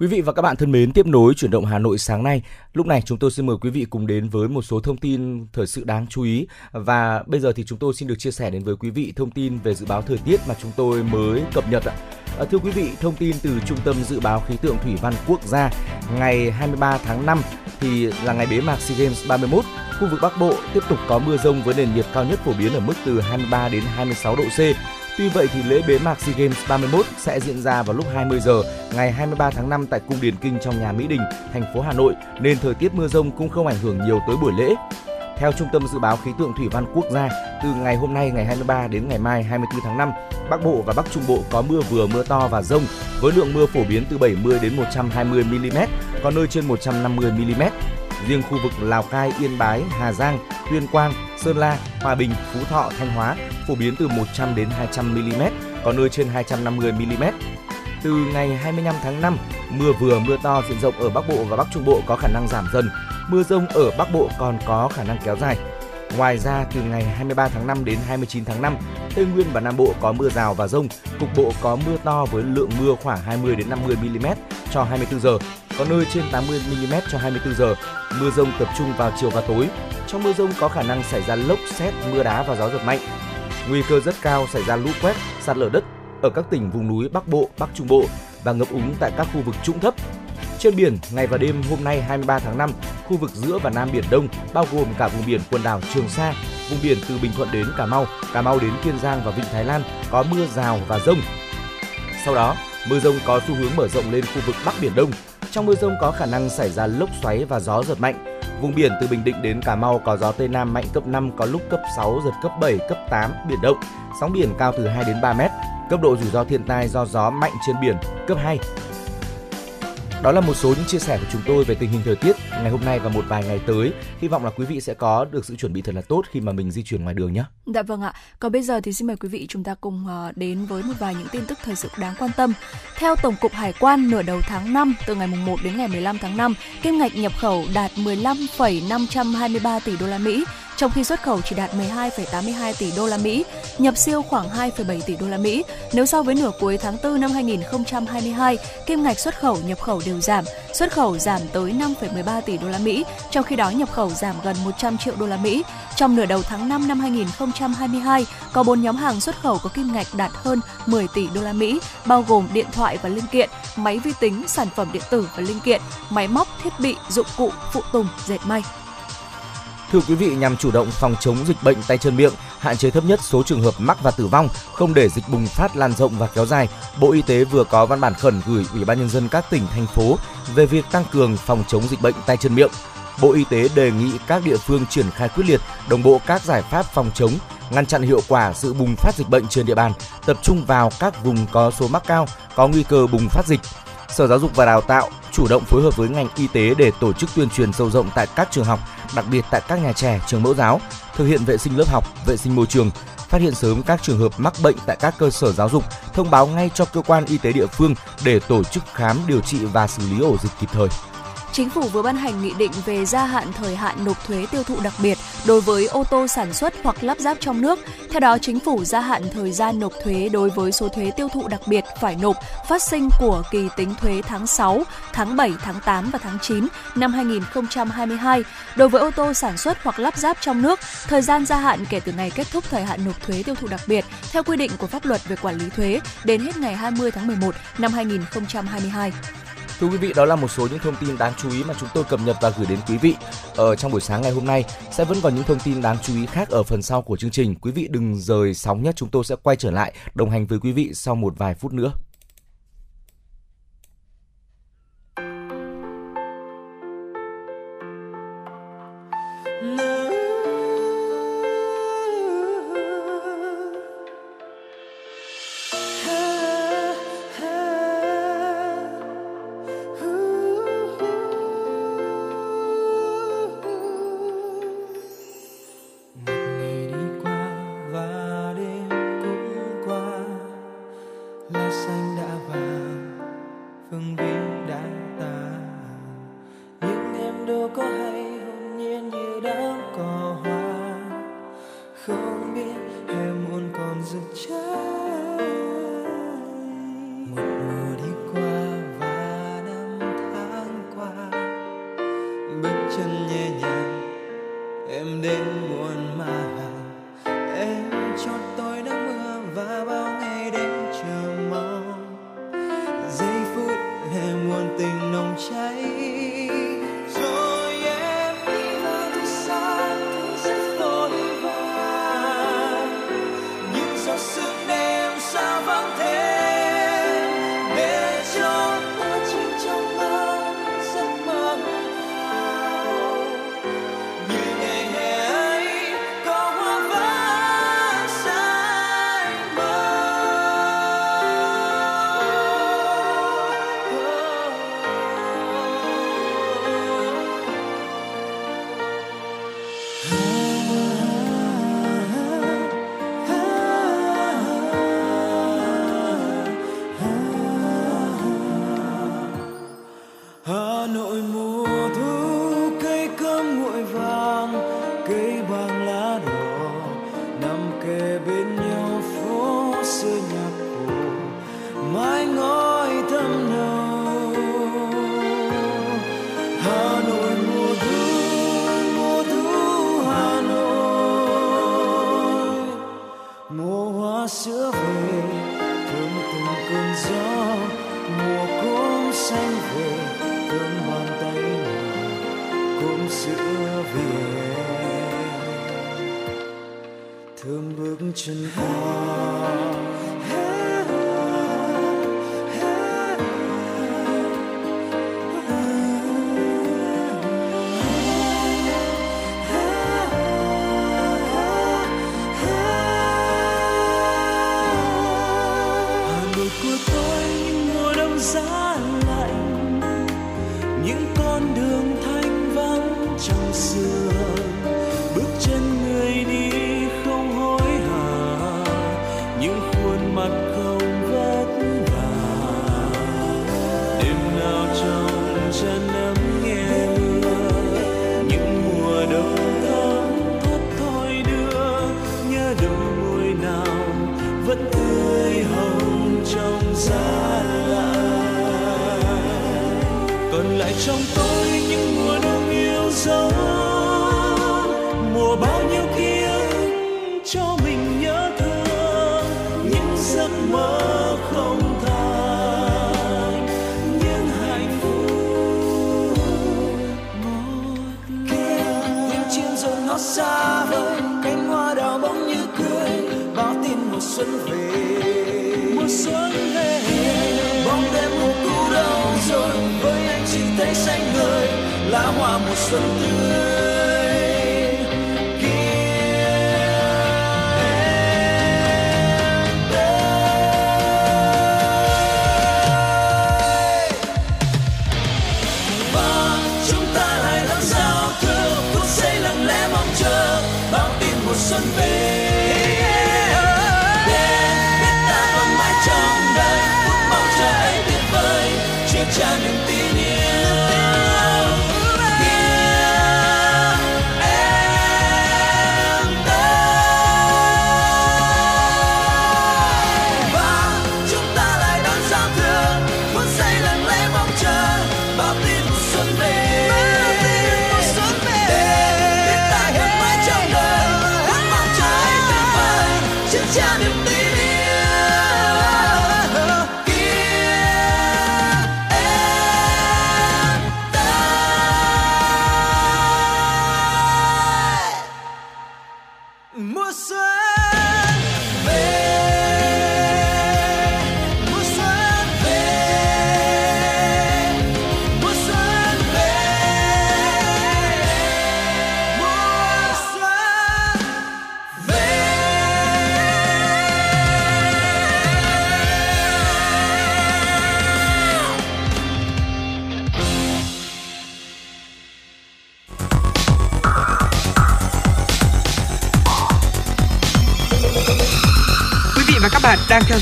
Quý vị và các bạn thân mến, tiếp nối chuyển động Hà Nội sáng nay, lúc này chúng tôi xin mời quý vị cùng đến với một số thông tin thời sự đáng chú ý và bây giờ thì chúng tôi xin được chia sẻ đến với quý vị thông tin về dự báo thời tiết mà chúng tôi mới cập nhật ạ. À, thưa quý vị, thông tin từ Trung tâm Dự báo Khí tượng Thủy văn Quốc gia ngày 23 tháng 5 thì là ngày bế mạc SEA Games 31, khu vực Bắc Bộ tiếp tục có mưa rông với nền nhiệt cao nhất phổ biến ở mức từ 23 đến 26 độ C Tuy vậy thì lễ bế mạc SEA Games 31 sẽ diễn ra vào lúc 20 giờ ngày 23 tháng 5 tại cung Điển Kinh trong nhà Mỹ Đình, thành phố Hà Nội nên thời tiết mưa rông cũng không ảnh hưởng nhiều tới buổi lễ. Theo Trung tâm Dự báo Khí tượng Thủy văn Quốc gia, từ ngày hôm nay ngày 23 đến ngày mai 24 tháng 5, Bắc Bộ và Bắc Trung Bộ có mưa vừa mưa to và rông với lượng mưa phổ biến từ 70 đến 120 mm, có nơi trên 150 mm. Riêng khu vực Lào Cai, Yên Bái, Hà Giang, Tuyên Quang, Sơn La, Hòa Bình, Phú Thọ, Thanh Hóa phổ biến từ 100 đến 200 mm, có nơi trên 250 mm. Từ ngày 25 tháng 5, mưa vừa mưa to diện rộng ở Bắc Bộ và Bắc Trung Bộ có khả năng giảm dần. Mưa rông ở Bắc Bộ còn có khả năng kéo dài. Ngoài ra, từ ngày 23 tháng 5 đến 29 tháng 5, Tây Nguyên và Nam Bộ có mưa rào và rông, cục bộ có mưa to với lượng mưa khoảng 20 đến 50 mm cho 24 giờ, có nơi trên 80 mm cho 24 giờ. Mưa rông tập trung vào chiều và tối. Trong mưa rông có khả năng xảy ra lốc xét, mưa đá và gió giật mạnh. Nguy cơ rất cao xảy ra lũ quét, sạt lở đất ở các tỉnh vùng núi Bắc Bộ, Bắc Trung Bộ và ngập úng tại các khu vực trũng thấp. Trên biển, ngày và đêm hôm nay 23 tháng 5, khu vực giữa và Nam Biển Đông, bao gồm cả vùng biển quần đảo Trường Sa, vùng biển từ Bình Thuận đến Cà Mau, Cà Mau đến Kiên Giang và Vịnh Thái Lan có mưa rào và rông. Sau đó, mưa rông có xu hướng mở rộng lên khu vực Bắc Biển Đông. Trong mưa rông có khả năng xảy ra lốc xoáy và gió giật mạnh. Vùng biển từ Bình Định đến Cà Mau có gió Tây Nam mạnh cấp 5, có lúc cấp 6, giật cấp 7, cấp 8, biển động. Sóng biển cao từ 2 đến 3 mét. Cấp độ rủi ro thiên tai do gió mạnh trên biển cấp 2, đó là một số những chia sẻ của chúng tôi về tình hình thời tiết ngày hôm nay và một vài ngày tới. Hy vọng là quý vị sẽ có được sự chuẩn bị thật là tốt khi mà mình di chuyển ngoài đường nhé. Dạ vâng ạ. Còn bây giờ thì xin mời quý vị chúng ta cùng ờ, đến với một vài những tin tức thời sự đáng quan tâm. Theo Tổng cục Hải quan nửa đầu tháng 5 từ ngày mùng 1 đến ngày 15 tháng 5, kim ngạch nhập khẩu đạt 15,523 tỷ đô la Mỹ, trong khi xuất khẩu chỉ đạt 12,82 tỷ đô la Mỹ, nhập siêu khoảng 2,7 tỷ đô la Mỹ. Nếu so với nửa cuối tháng 4 năm 2022, kim ngạch xuất khẩu nhập khẩu đều giảm, xuất khẩu giảm tới 5,13 tỷ đô la Mỹ, trong khi đó nhập khẩu giảm gần 100 triệu đô la Mỹ. Trong nửa đầu tháng 5 năm 2022, có 4 nhóm hàng xuất khẩu có kim ngạch đạt hơn 10 tỷ đô la Mỹ, bao gồm điện thoại và linh kiện, máy vi tính, sản phẩm điện tử và linh kiện, máy móc, thiết bị, dụng cụ, phụ tùng, dệt may. Thưa quý vị, nhằm chủ động phòng chống dịch bệnh tay chân miệng, hạn chế thấp nhất số trường hợp mắc và tử vong, không để dịch bùng phát lan rộng và kéo dài, Bộ Y tế vừa có văn bản khẩn gửi Ủy ban nhân dân các tỉnh thành phố về việc tăng cường phòng chống dịch bệnh tay chân miệng. Bộ Y tế đề nghị các địa phương triển khai quyết liệt, đồng bộ các giải pháp phòng chống, ngăn chặn hiệu quả sự bùng phát dịch bệnh trên địa bàn, tập trung vào các vùng có số mắc cao, có nguy cơ bùng phát dịch. Sở Giáo dục và Đào tạo chủ động phối hợp với ngành y tế để tổ chức tuyên truyền sâu rộng tại các trường học, đặc biệt tại các nhà trẻ, trường mẫu giáo, thực hiện vệ sinh lớp học, vệ sinh môi trường, phát hiện sớm các trường hợp mắc bệnh tại các cơ sở giáo dục, thông báo ngay cho cơ quan y tế địa phương để tổ chức khám, điều trị và xử lý ổ dịch kịp thời. Chính phủ vừa ban hành nghị định về gia hạn thời hạn nộp thuế tiêu thụ đặc biệt đối với ô tô sản xuất hoặc lắp ráp trong nước. Theo đó, chính phủ gia hạn thời gian nộp thuế đối với số thuế tiêu thụ đặc biệt phải nộp phát sinh của kỳ tính thuế tháng 6, tháng 7, tháng 8 và tháng 9 năm 2022. Đối với ô tô sản xuất hoặc lắp ráp trong nước, thời gian gia hạn kể từ ngày kết thúc thời hạn nộp thuế tiêu thụ đặc biệt theo quy định của pháp luật về quản lý thuế đến hết ngày 20 tháng 11 năm 2022. Thưa quý vị, đó là một số những thông tin đáng chú ý mà chúng tôi cập nhật và gửi đến quý vị ở trong buổi sáng ngày hôm nay. Sẽ vẫn còn những thông tin đáng chú ý khác ở phần sau của chương trình. Quý vị đừng rời sóng nhé, chúng tôi sẽ quay trở lại đồng hành với quý vị sau một vài phút nữa.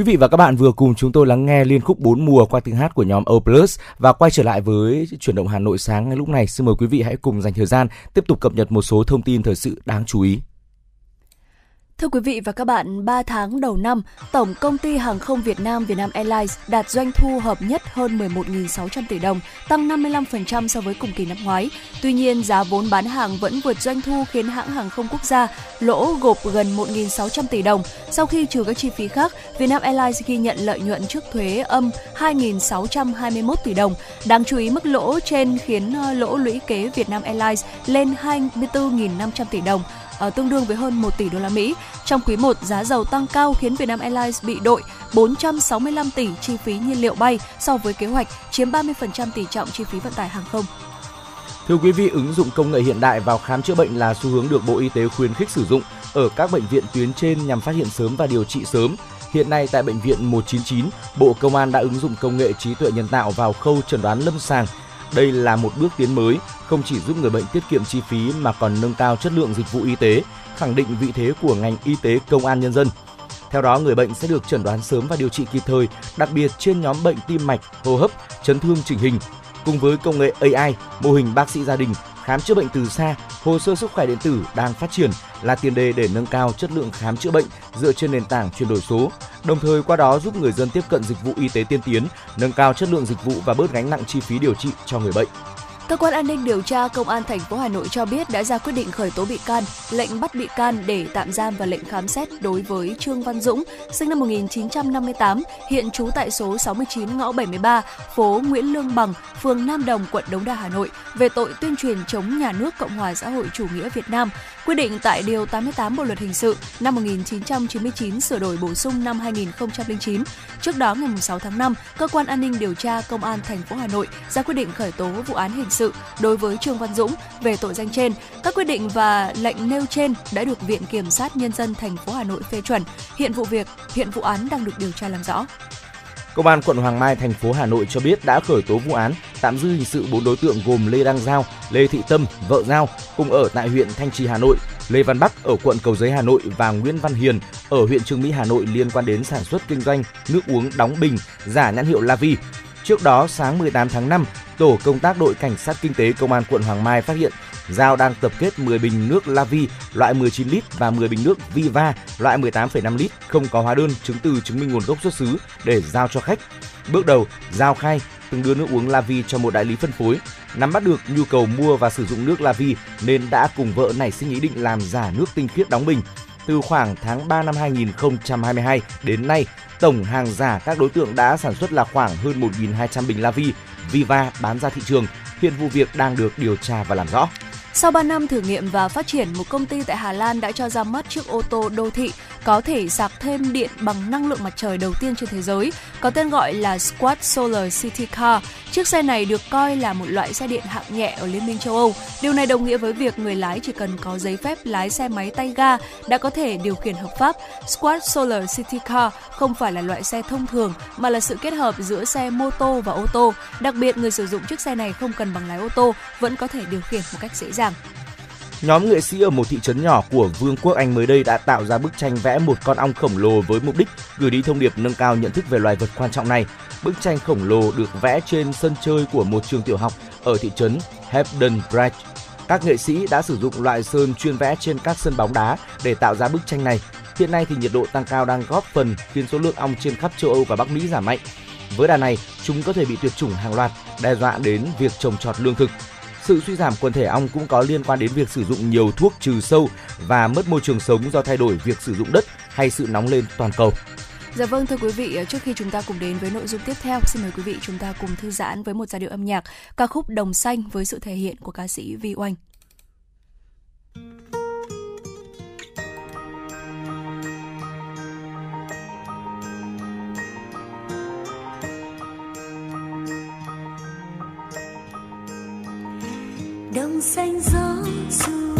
Quý vị và các bạn vừa cùng chúng tôi lắng nghe liên khúc bốn mùa qua tiếng hát của nhóm O Plus và quay trở lại với chuyển động Hà Nội sáng ngay lúc này. Xin mời quý vị hãy cùng dành thời gian tiếp tục cập nhật một số thông tin thời sự đáng chú ý. Thưa quý vị và các bạn, 3 tháng đầu năm, Tổng Công ty Hàng không Việt Nam Vietnam Airlines đạt doanh thu hợp nhất hơn 11.600 tỷ đồng, tăng 55% so với cùng kỳ năm ngoái. Tuy nhiên, giá vốn bán hàng vẫn vượt doanh thu khiến hãng hàng không quốc gia lỗ gộp gần 1.600 tỷ đồng. Sau khi trừ các chi phí khác, Vietnam Airlines ghi nhận lợi nhuận trước thuế âm 2.621 tỷ đồng. Đáng chú ý mức lỗ trên khiến ờ, lỗ lũy kế Vietnam Airlines lên 24.500 tỷ đồng, uh, tương đương với hơn 1 tỷ đô la Mỹ. Trong quý 1, giá dầu tăng cao khiến Vietnam Airlines bị đội 465 tỷ chi phí nhiên liệu bay so với kế hoạch, chiếm 30% tỷ trọng chi phí vận tải hàng không. Thưa quý vị, ứng dụng công nghệ hiện đại vào khám chữa bệnh là xu hướng được Bộ Y tế khuyến khích sử dụng ở các bệnh viện tuyến trên nhằm phát hiện sớm và điều trị sớm. Hiện nay tại bệnh viện 199, Bộ Công an đã ứng dụng công nghệ trí tuệ nhân tạo vào khâu chẩn đoán lâm sàng. Đây là một bước tiến mới, không chỉ giúp người bệnh tiết kiệm chi phí mà còn nâng cao chất lượng dịch vụ y tế, khẳng định vị thế của ngành y tế công an nhân dân. Theo đó, người bệnh sẽ được chẩn đoán sớm và điều trị kịp thời, đặc biệt trên nhóm bệnh tim mạch, hô hấp, chấn thương chỉnh hình. Cùng với công nghệ AI, mô hình bác sĩ gia đình khám chữa bệnh từ xa, hồ sơ sức khỏe điện tử đang phát triển là tiền đề để nâng cao chất lượng khám chữa bệnh dựa trên nền tảng chuyển đổi số, đồng thời qua đó giúp người dân tiếp cận dịch vụ y tế tiên tiến, nâng cao chất lượng dịch vụ và bớt gánh nặng chi phí điều trị cho người bệnh. Cơ quan an ninh điều tra Công an thành phố Hà Nội cho biết đã ra quyết định khởi tố bị can, lệnh bắt bị can để tạm giam và lệnh khám xét đối với Trương Văn Dũng, sinh năm 1958, hiện trú tại số 69 ngõ 73, phố Nguyễn Lương Bằng, phường Nam Đồng, quận Đống Đa, Hà Nội về tội tuyên truyền chống nhà nước Cộng hòa xã hội chủ nghĩa Việt Nam, quy định tại điều 88 Bộ luật hình sự năm 1999 sửa đổi bổ sung năm 2009. Trước đó ngày 6 tháng 5, cơ quan an ninh điều tra Công an thành phố Hà Nội ra quyết định khởi tố vụ án hình sự đối với Trương Văn Dũng về tội danh trên. Các quyết định và lệnh nêu trên đã được Viện Kiểm sát Nhân dân thành phố Hà Nội phê chuẩn. Hiện vụ việc, hiện vụ án đang được điều tra làm rõ. Công an quận Hoàng Mai, thành phố Hà Nội cho biết đã khởi tố vụ án tạm giữ hình sự bốn đối tượng gồm Lê Đăng Giao, Lê Thị Tâm, vợ Giao cùng ở tại huyện Thanh Trì, Hà Nội, Lê Văn Bắc ở quận Cầu Giấy, Hà Nội và Nguyễn Văn Hiền ở huyện Trương Mỹ, Hà Nội liên quan đến sản xuất kinh doanh nước uống đóng bình giả nhãn hiệu Lavi. Trước đó, sáng 18 tháng 5, tổ công tác đội cảnh sát kinh tế công an quận Hoàng Mai phát hiện Giao đang tập kết 10 bình nước Lavi loại 19 lít và 10 bình nước Viva loại 18,5 lít không có hóa đơn chứng từ chứng minh nguồn gốc xuất xứ để giao cho khách. Bước đầu, Giao khai từng đưa nước uống Lavi cho một đại lý phân phối. Nắm bắt được nhu cầu mua và sử dụng nước Lavi nên đã cùng vợ nảy sinh ý định làm giả nước tinh khiết đóng bình. Từ khoảng tháng 3 năm 2022 đến nay, tổng hàng giả các đối tượng đã sản xuất là khoảng hơn 1.200 bình Lavi, Viva bán ra thị trường. Hiện vụ việc đang được điều tra và làm rõ. Sau 3 năm thử nghiệm và phát triển, một công ty tại Hà Lan đã cho ra mắt chiếc ô tô đô thị có thể sạc thêm điện bằng năng lượng mặt trời đầu tiên trên thế giới, có tên gọi là Squad Solar City Car. Chiếc xe này được coi là một loại xe điện hạng nhẹ ở Liên minh châu Âu. Điều này đồng nghĩa với việc người lái chỉ cần có giấy phép lái xe máy tay ga đã có thể điều khiển hợp pháp. Squad Solar City Car không phải là loại xe thông thường mà là sự kết hợp giữa xe mô tô và ô tô. Đặc biệt người sử dụng chiếc xe này không cần bằng lái ô tô vẫn có thể điều khiển một cách dễ dàng. Vâng. Nhóm nghệ sĩ ở một thị trấn nhỏ của Vương quốc Anh mới đây đã tạo ra bức tranh vẽ một con ong khổng lồ với mục đích gửi đi thông điệp nâng cao nhận thức về loài vật quan trọng này. Bức tranh khổng lồ được vẽ trên sân chơi của một trường tiểu học ở thị trấn Hebden Bridge. Các nghệ sĩ đã sử dụng loại sơn chuyên vẽ trên các sân bóng đá để tạo ra bức tranh này. Hiện nay thì nhiệt độ tăng cao đang góp phần khiến số lượng ong trên khắp châu Âu và Bắc Mỹ giảm mạnh. Với đà này, chúng có thể bị tuyệt chủng hàng loạt, đe dọa đến việc trồng trọt lương thực. Sự suy giảm quần thể ong cũng có liên quan đến việc sử dụng nhiều thuốc trừ sâu và mất môi trường sống do thay đổi việc sử dụng đất hay sự nóng lên toàn cầu. Dạ vâng thưa quý vị, trước khi chúng ta cùng đến với nội dung tiếp theo, xin mời quý vị chúng ta cùng thư giãn với một giai điệu âm nhạc ca khúc Đồng xanh với sự thể hiện của ca sĩ Vi Oanh. Đồng xanh gió du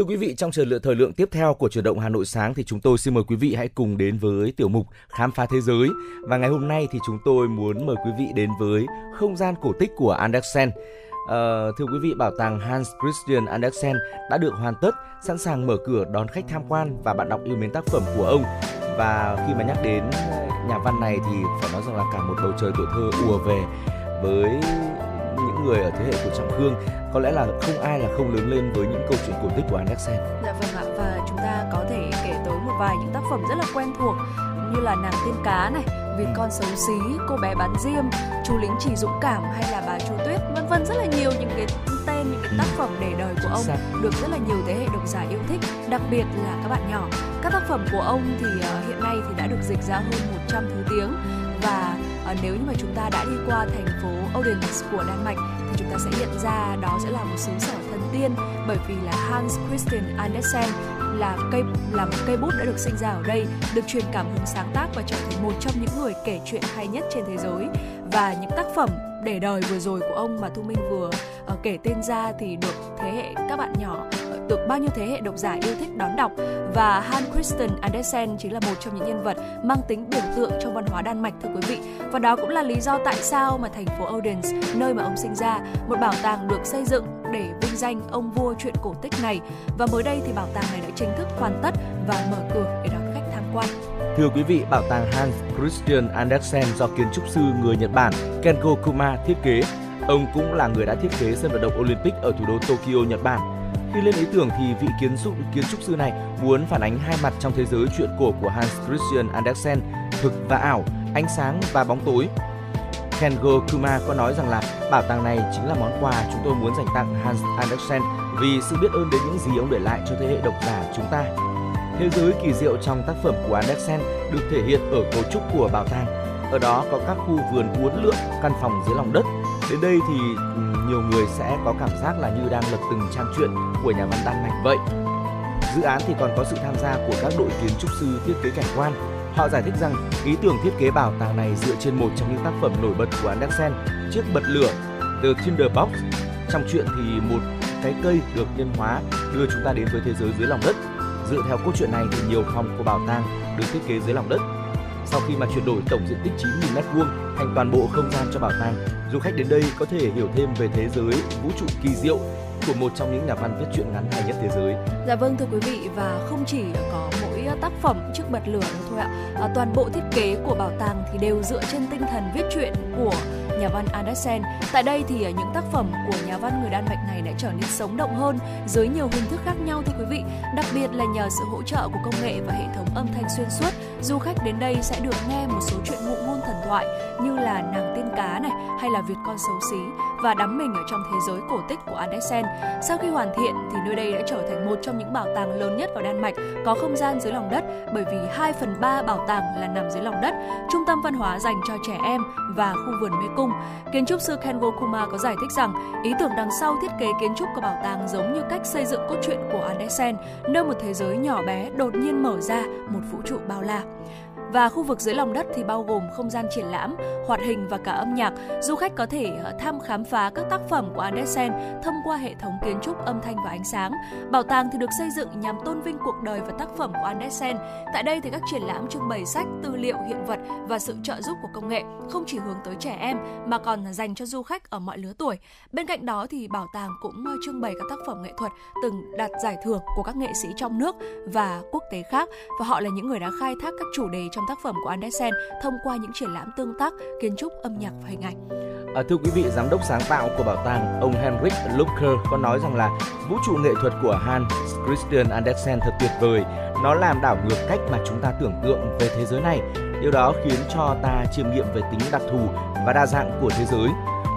Thưa quý vị, trong trường lượng thời lượng tiếp theo của chuyển động Hà Nội sáng thì chúng tôi xin mời quý vị hãy cùng đến với tiểu mục Khám phá thế giới. Và ngày hôm nay thì chúng tôi muốn mời quý vị đến với không gian cổ tích của Andersen. Uh, thưa quý vị, bảo tàng Hans Christian Andersen đã được hoàn tất, sẵn sàng mở cửa đón khách tham quan và bạn đọc yêu mến tác phẩm của ông. Và khi mà nhắc đến nhà văn này thì phải nói rằng là cả một bầu trời tuổi thơ ùa về với những người ở thế hệ của Trọng Khương. Có lẽ là không ai là không lớn lên với những câu chuyện cổ tích của Andersen. Dạ vâng ạ và chúng ta có thể kể tới một vài những tác phẩm rất là quen thuộc như là nàng tiên cá này vì con xấu xí cô bé bán diêm chú lính chỉ dũng cảm hay là bà chu tuyết vân vân. Rất là nhiều những cái tên những cái tác ừ. phẩm để đời của ông được rất là nhiều thế hệ độc giả yêu thích đặc biệt là các bạn nhỏ. Các tác phẩm của ông thì uh, hiện nay thì đã được dịch ra hơn 100 thứ tiếng và uh, nếu như mà chúng ta đã đi qua thành phố Odense của Đan Mạch thì chúng ta sẽ nhận ra đó sẽ là một xứ sở thần tiên. Bởi vì là Hans Christian Andersen là cây là một cây bút đã được sinh ra ở đây, được truyền cảm hứng sáng tác và trở thành một trong những người kể chuyện hay nhất trên thế giới. Và những tác phẩm để đời vừa rồi của ông mà Thu Minh vừa uh, kể tên ra thì được thế hệ các bạn nhỏ được bao nhiêu thế hệ độc giả yêu thích đón đọc và Hans Christian Andersen chính là một trong những nhân vật mang tính biểu tượng trong văn hóa Đan Mạch thưa quý vị và đó cũng là lý do tại sao mà thành phố Odense nơi mà ông sinh ra một bảo tàng được xây dựng để vinh danh ông vua truyện cổ tích này và mới đây thì bảo tàng này đã chính thức hoàn tất và mở cửa để đón khách tham quan. Thưa quý vị, bảo tàng Hans Christian Andersen do kiến trúc sư người Nhật Bản Kengo Kuma thiết kế. Ông cũng là người đã thiết kế sân vận động Olympic ở thủ đô Tokyo, Nhật Bản khi lên ý tưởng thì vị kiến trúc kiến trúc sư này muốn phản ánh hai mặt trong thế giới truyện cổ của Hans Christian Andersen, thực và ảo, ánh sáng và bóng tối. Kengo Kuma có nói rằng là bảo tàng này chính là món quà chúng tôi muốn dành tặng Hans Andersen vì sự biết ơn đến những gì ông để lại cho thế hệ độc giả chúng ta. Thế giới kỳ diệu trong tác phẩm của Andersen được thể hiện ở cấu trúc của bảo tàng. Ở đó có các khu vườn uốn lượn, căn phòng dưới lòng đất. Đến đây thì ừ, nhiều người sẽ có cảm giác là như đang lật từng trang truyện của nhà văn Đan Mạch vậy. Dự án thì còn có sự tham gia của các đội kiến trúc sư thiết kế cảnh quan. Họ giải thích rằng ý tưởng thiết kế bảo tàng này dựa trên một trong những tác phẩm nổi bật của Andersen, chiếc bật lửa The Tinderbox. Trong truyện thì một cái cây được nhân hóa đưa chúng ta đến với thế giới dưới lòng đất. Dựa theo câu chuyện này thì nhiều phòng của bảo tàng được thiết kế dưới lòng đất sau khi mà chuyển đổi tổng diện tích 9.000 m2 thành toàn bộ không gian cho bảo tàng, du khách đến đây có thể hiểu thêm về thế giới vũ trụ kỳ diệu của một trong những nhà văn viết truyện ngắn hay nhất thế giới. Dạ vâng thưa quý vị và không chỉ có mỗi tác phẩm trước bật lửa đâu thôi ạ. À, toàn bộ thiết kế của bảo tàng thì đều dựa trên tinh thần viết truyện của nhà văn Andersen. Tại đây thì à, những tác phẩm của nhà văn người Đan Mạch này đã trở nên sống động hơn dưới nhiều hình thức khác nhau thưa quý vị. Đặc biệt là nhờ sự hỗ trợ của công nghệ và hệ thống âm thanh xuyên suốt, du khách đến đây sẽ được nghe một số chuyện ngụ ngôn thần thoại như là nàng cá này hay là Việt con xấu xí và đắm mình ở trong thế giới cổ tích của Andersen. Sau khi hoàn thiện thì nơi đây đã trở thành một trong những bảo tàng lớn nhất ở Đan Mạch có không gian dưới lòng đất bởi vì 2 phần 3 bảo tàng là nằm dưới lòng đất, trung tâm văn hóa dành cho trẻ em và khu vườn mê cung. Kiến trúc sư Kengo Kuma có giải thích rằng ý tưởng đằng sau thiết kế kiến trúc của bảo tàng giống như cách xây dựng cốt truyện của Andersen, nơi một thế giới nhỏ bé đột nhiên mở ra một vũ trụ bao la và khu vực dưới lòng đất thì bao gồm không gian triển lãm, hoạt hình và cả âm nhạc. Du khách có thể ờ, tham thăm khám phá các tác phẩm của Andersen thông qua hệ thống kiến trúc âm thanh và ánh sáng. Bảo tàng thì được xây dựng nhằm tôn vinh cuộc đời và tác phẩm của Andersen. Tại đây thì các triển lãm trưng bày sách, tư liệu, hiện vật và sự trợ giúp của công nghệ không chỉ hướng tới trẻ em mà còn dành cho du khách ở mọi lứa tuổi. Bên cạnh đó thì bảo tàng cũng ờ, trưng bày các tác phẩm nghệ thuật từng đạt giải thưởng của các nghệ sĩ trong nước và quốc tế khác và họ là những người đã khai thác các chủ đề cho trong tác phẩm của Andersen thông qua những triển lãm tương tác, kiến trúc, âm nhạc và hình ảnh. À, thưa quý vị, giám đốc sáng tạo của bảo tàng, ông Henrik Lucker có nói rằng là vũ trụ nghệ thuật của Hans Christian Andersen thật tuyệt vời. Nó làm đảo ngược cách mà chúng ta tưởng tượng về thế giới này. Điều đó khiến cho ta chiêm nghiệm về tính đặc thù và đa dạng của thế giới.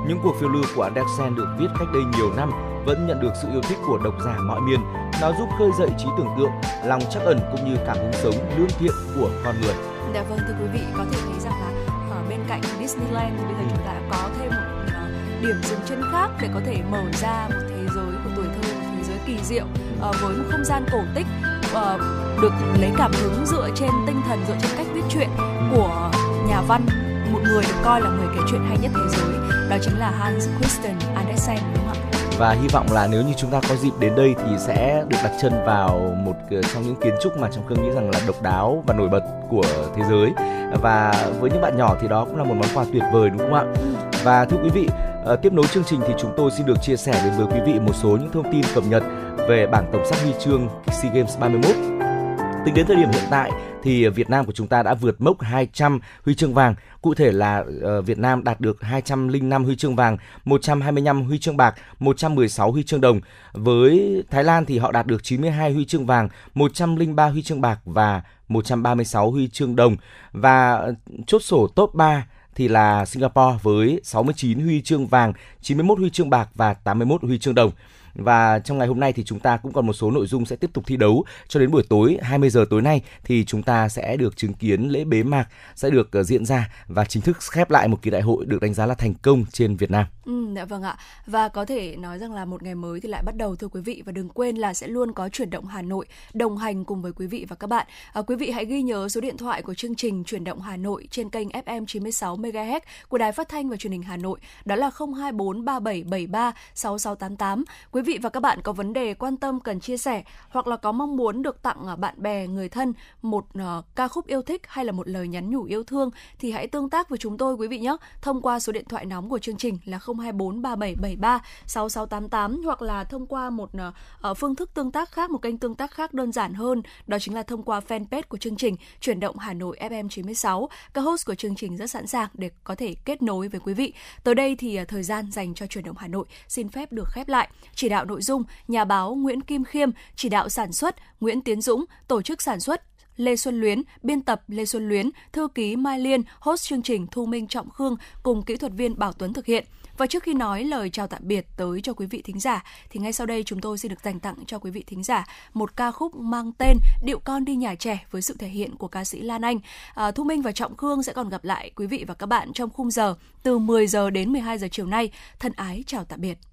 Những cuộc phiêu lưu của Andersen được viết cách đây nhiều năm vẫn nhận được sự yêu thích của độc giả mọi miền. Nó giúp khơi dậy trí tưởng tượng, lòng trắc ẩn cũng như cảm hứng sống lương thiện của con người. Dạ vâng thưa quý vị có thể thấy rằng là ở bên cạnh Disneyland thì bây giờ ừ. chúng ta đã có thêm một uh, điểm dừng chân khác để có thể mở ra một thế giới của tuổi thơ, một thế giới kỳ diệu uh, với một không gian cổ tích uh, được lấy cảm hứng dựa trên tinh thần dựa trên cách viết truyện của nhà văn một người được coi là người kể chuyện hay nhất thế giới đó chính là Hans Christian Andersen? Và hy vọng là nếu như chúng ta có dịp đến đây thì sẽ được đặt chân vào một ờ, trong những kiến trúc mà trong khương nghĩ rằng là độc đáo và nổi bật của thế giới. Và với những bạn nhỏ thì đó cũng là một món quà tuyệt vời, đúng không ạ? Và thưa quý vị ờ, tiếp nối chương trình thì chúng tôi xin được chia sẻ đến với quý vị một số những thông tin cập nhật về bảng tổng sắp huy chương SEA Games 31 Tính đến thời điểm hiện tại thì Việt Nam của chúng ta đã vượt mốc 200 huy chương vàng. Cụ thể là uh, Việt Nam đạt được 205 huy chương vàng, 125 huy chương bạc, 116 huy chương đồng. Với Thái Lan thì họ đạt được 92 huy chương vàng, 103 huy chương bạc và 136 huy chương đồng. Và chốt sổ top 3 thì là Singapore với 69 huy chương vàng, 91 huy chương bạc và 81 huy chương đồng. Và trong ngày hôm nay thì chúng ta cũng còn một số nội dung sẽ tiếp tục thi đấu cho đến buổi tối 20 giờ tối nay thì chúng ta sẽ được chứng kiến lễ bế mạc sẽ được ờ, diễn ra và chính thức khép lại một kỳ đại hội được đánh giá là thành công trên Việt Nam. Ừ, dạ vâng ạ. Và có thể nói rằng là một ngày mới thì lại bắt đầu thưa quý vị và đừng quên là sẽ luôn có chuyển động Hà Nội đồng hành cùng với quý vị và các bạn. À, quý vị hãy ghi nhớ số điện thoại của chương trình chuyển động Hà Nội trên kênh FM 96 MHz của Đài Phát thanh và Truyền hình Hà Nội, đó là 024 3773 6688. Quý quý vị và các bạn có vấn đề quan tâm cần chia sẻ hoặc là có mong muốn được tặng à, bạn bè, người thân một uh, ca khúc yêu thích hay là một lời nhắn nhủ yêu thương thì hãy tương tác với chúng tôi quý vị nhé thông qua số điện thoại nóng của chương trình là 024 3773 6688 hoặc là thông qua một uh, phương thức tương tác khác một kênh tương tác khác đơn giản hơn. Đó chính là thông qua fanpage của chương trình chuyển động Hà Nội FM 96 các host của chương trình rất sẵn sàng để có thể kết nối với quý vị. Tới đây thì uh, thời gian dành cho chuyển động Hà Nội xin phép được khép lại. Chỉ đạo nội dung, nhà báo Nguyễn Kim Khiêm, chỉ đạo sản xuất Nguyễn Tiến Dũng, tổ chức sản xuất Lê Xuân Luyến, biên tập Lê Xuân Luyến, thư ký Mai Liên, host chương trình Thu Minh Trọng Khương cùng kỹ thuật viên Bảo Tuấn thực hiện. Và trước khi nói lời chào tạm biệt tới cho quý vị thính giả thì ngay sau đây chúng tôi xin được dành tặng cho quý vị thính giả một ca khúc mang tên Điệu con đi nhà trẻ với sự thể hiện của ca sĩ Lan Anh. À, Thu Minh và Trọng Khương sẽ còn gặp lại quý vị và các bạn trong khung giờ từ 10 giờ đến 12 giờ chiều nay. Thân ái chào tạm biệt.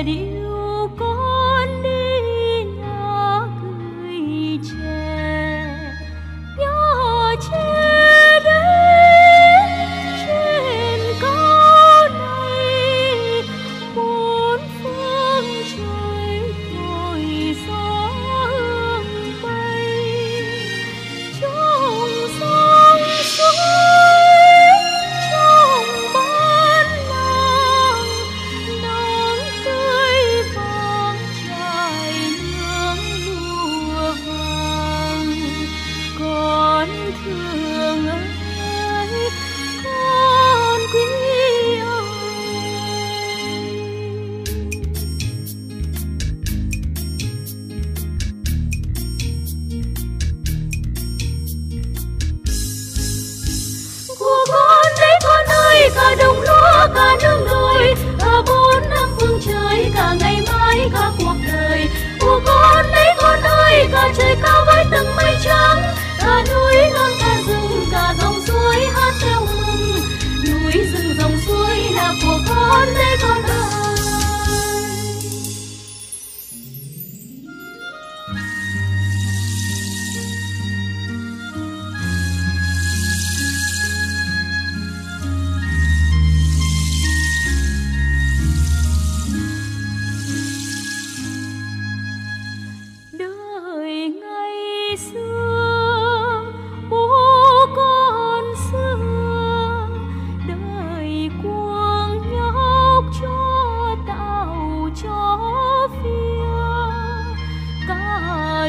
ready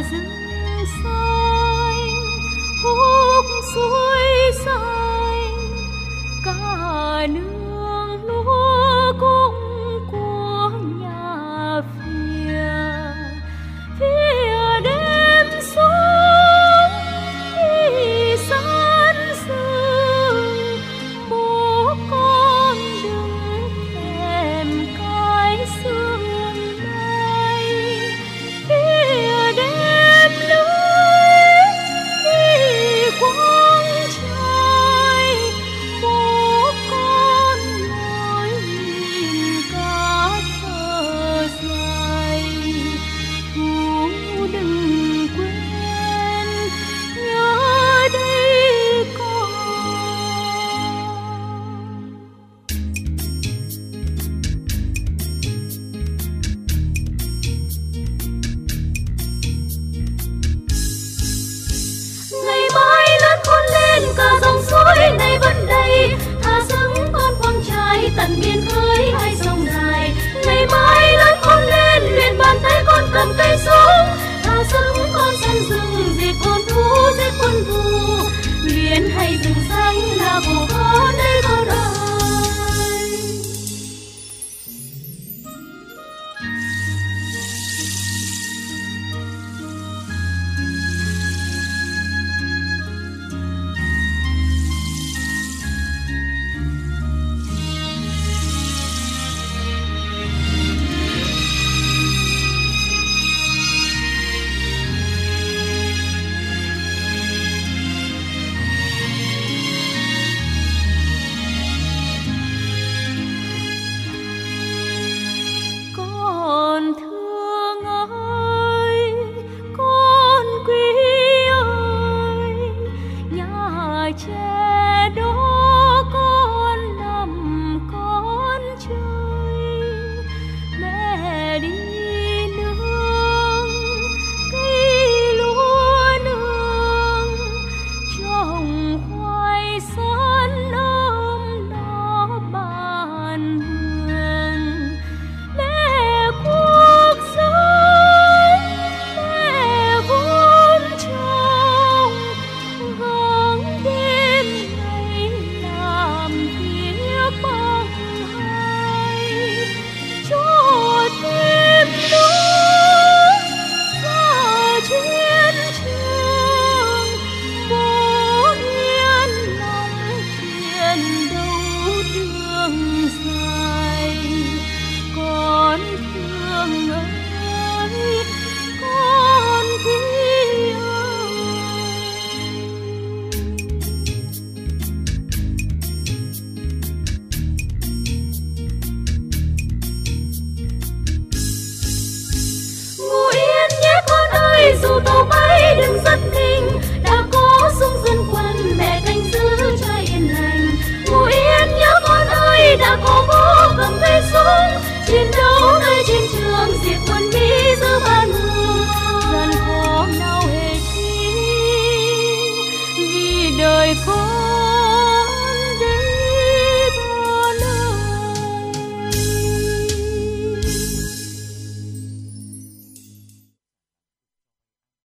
là rừng xanh khúc suối xanh cả nước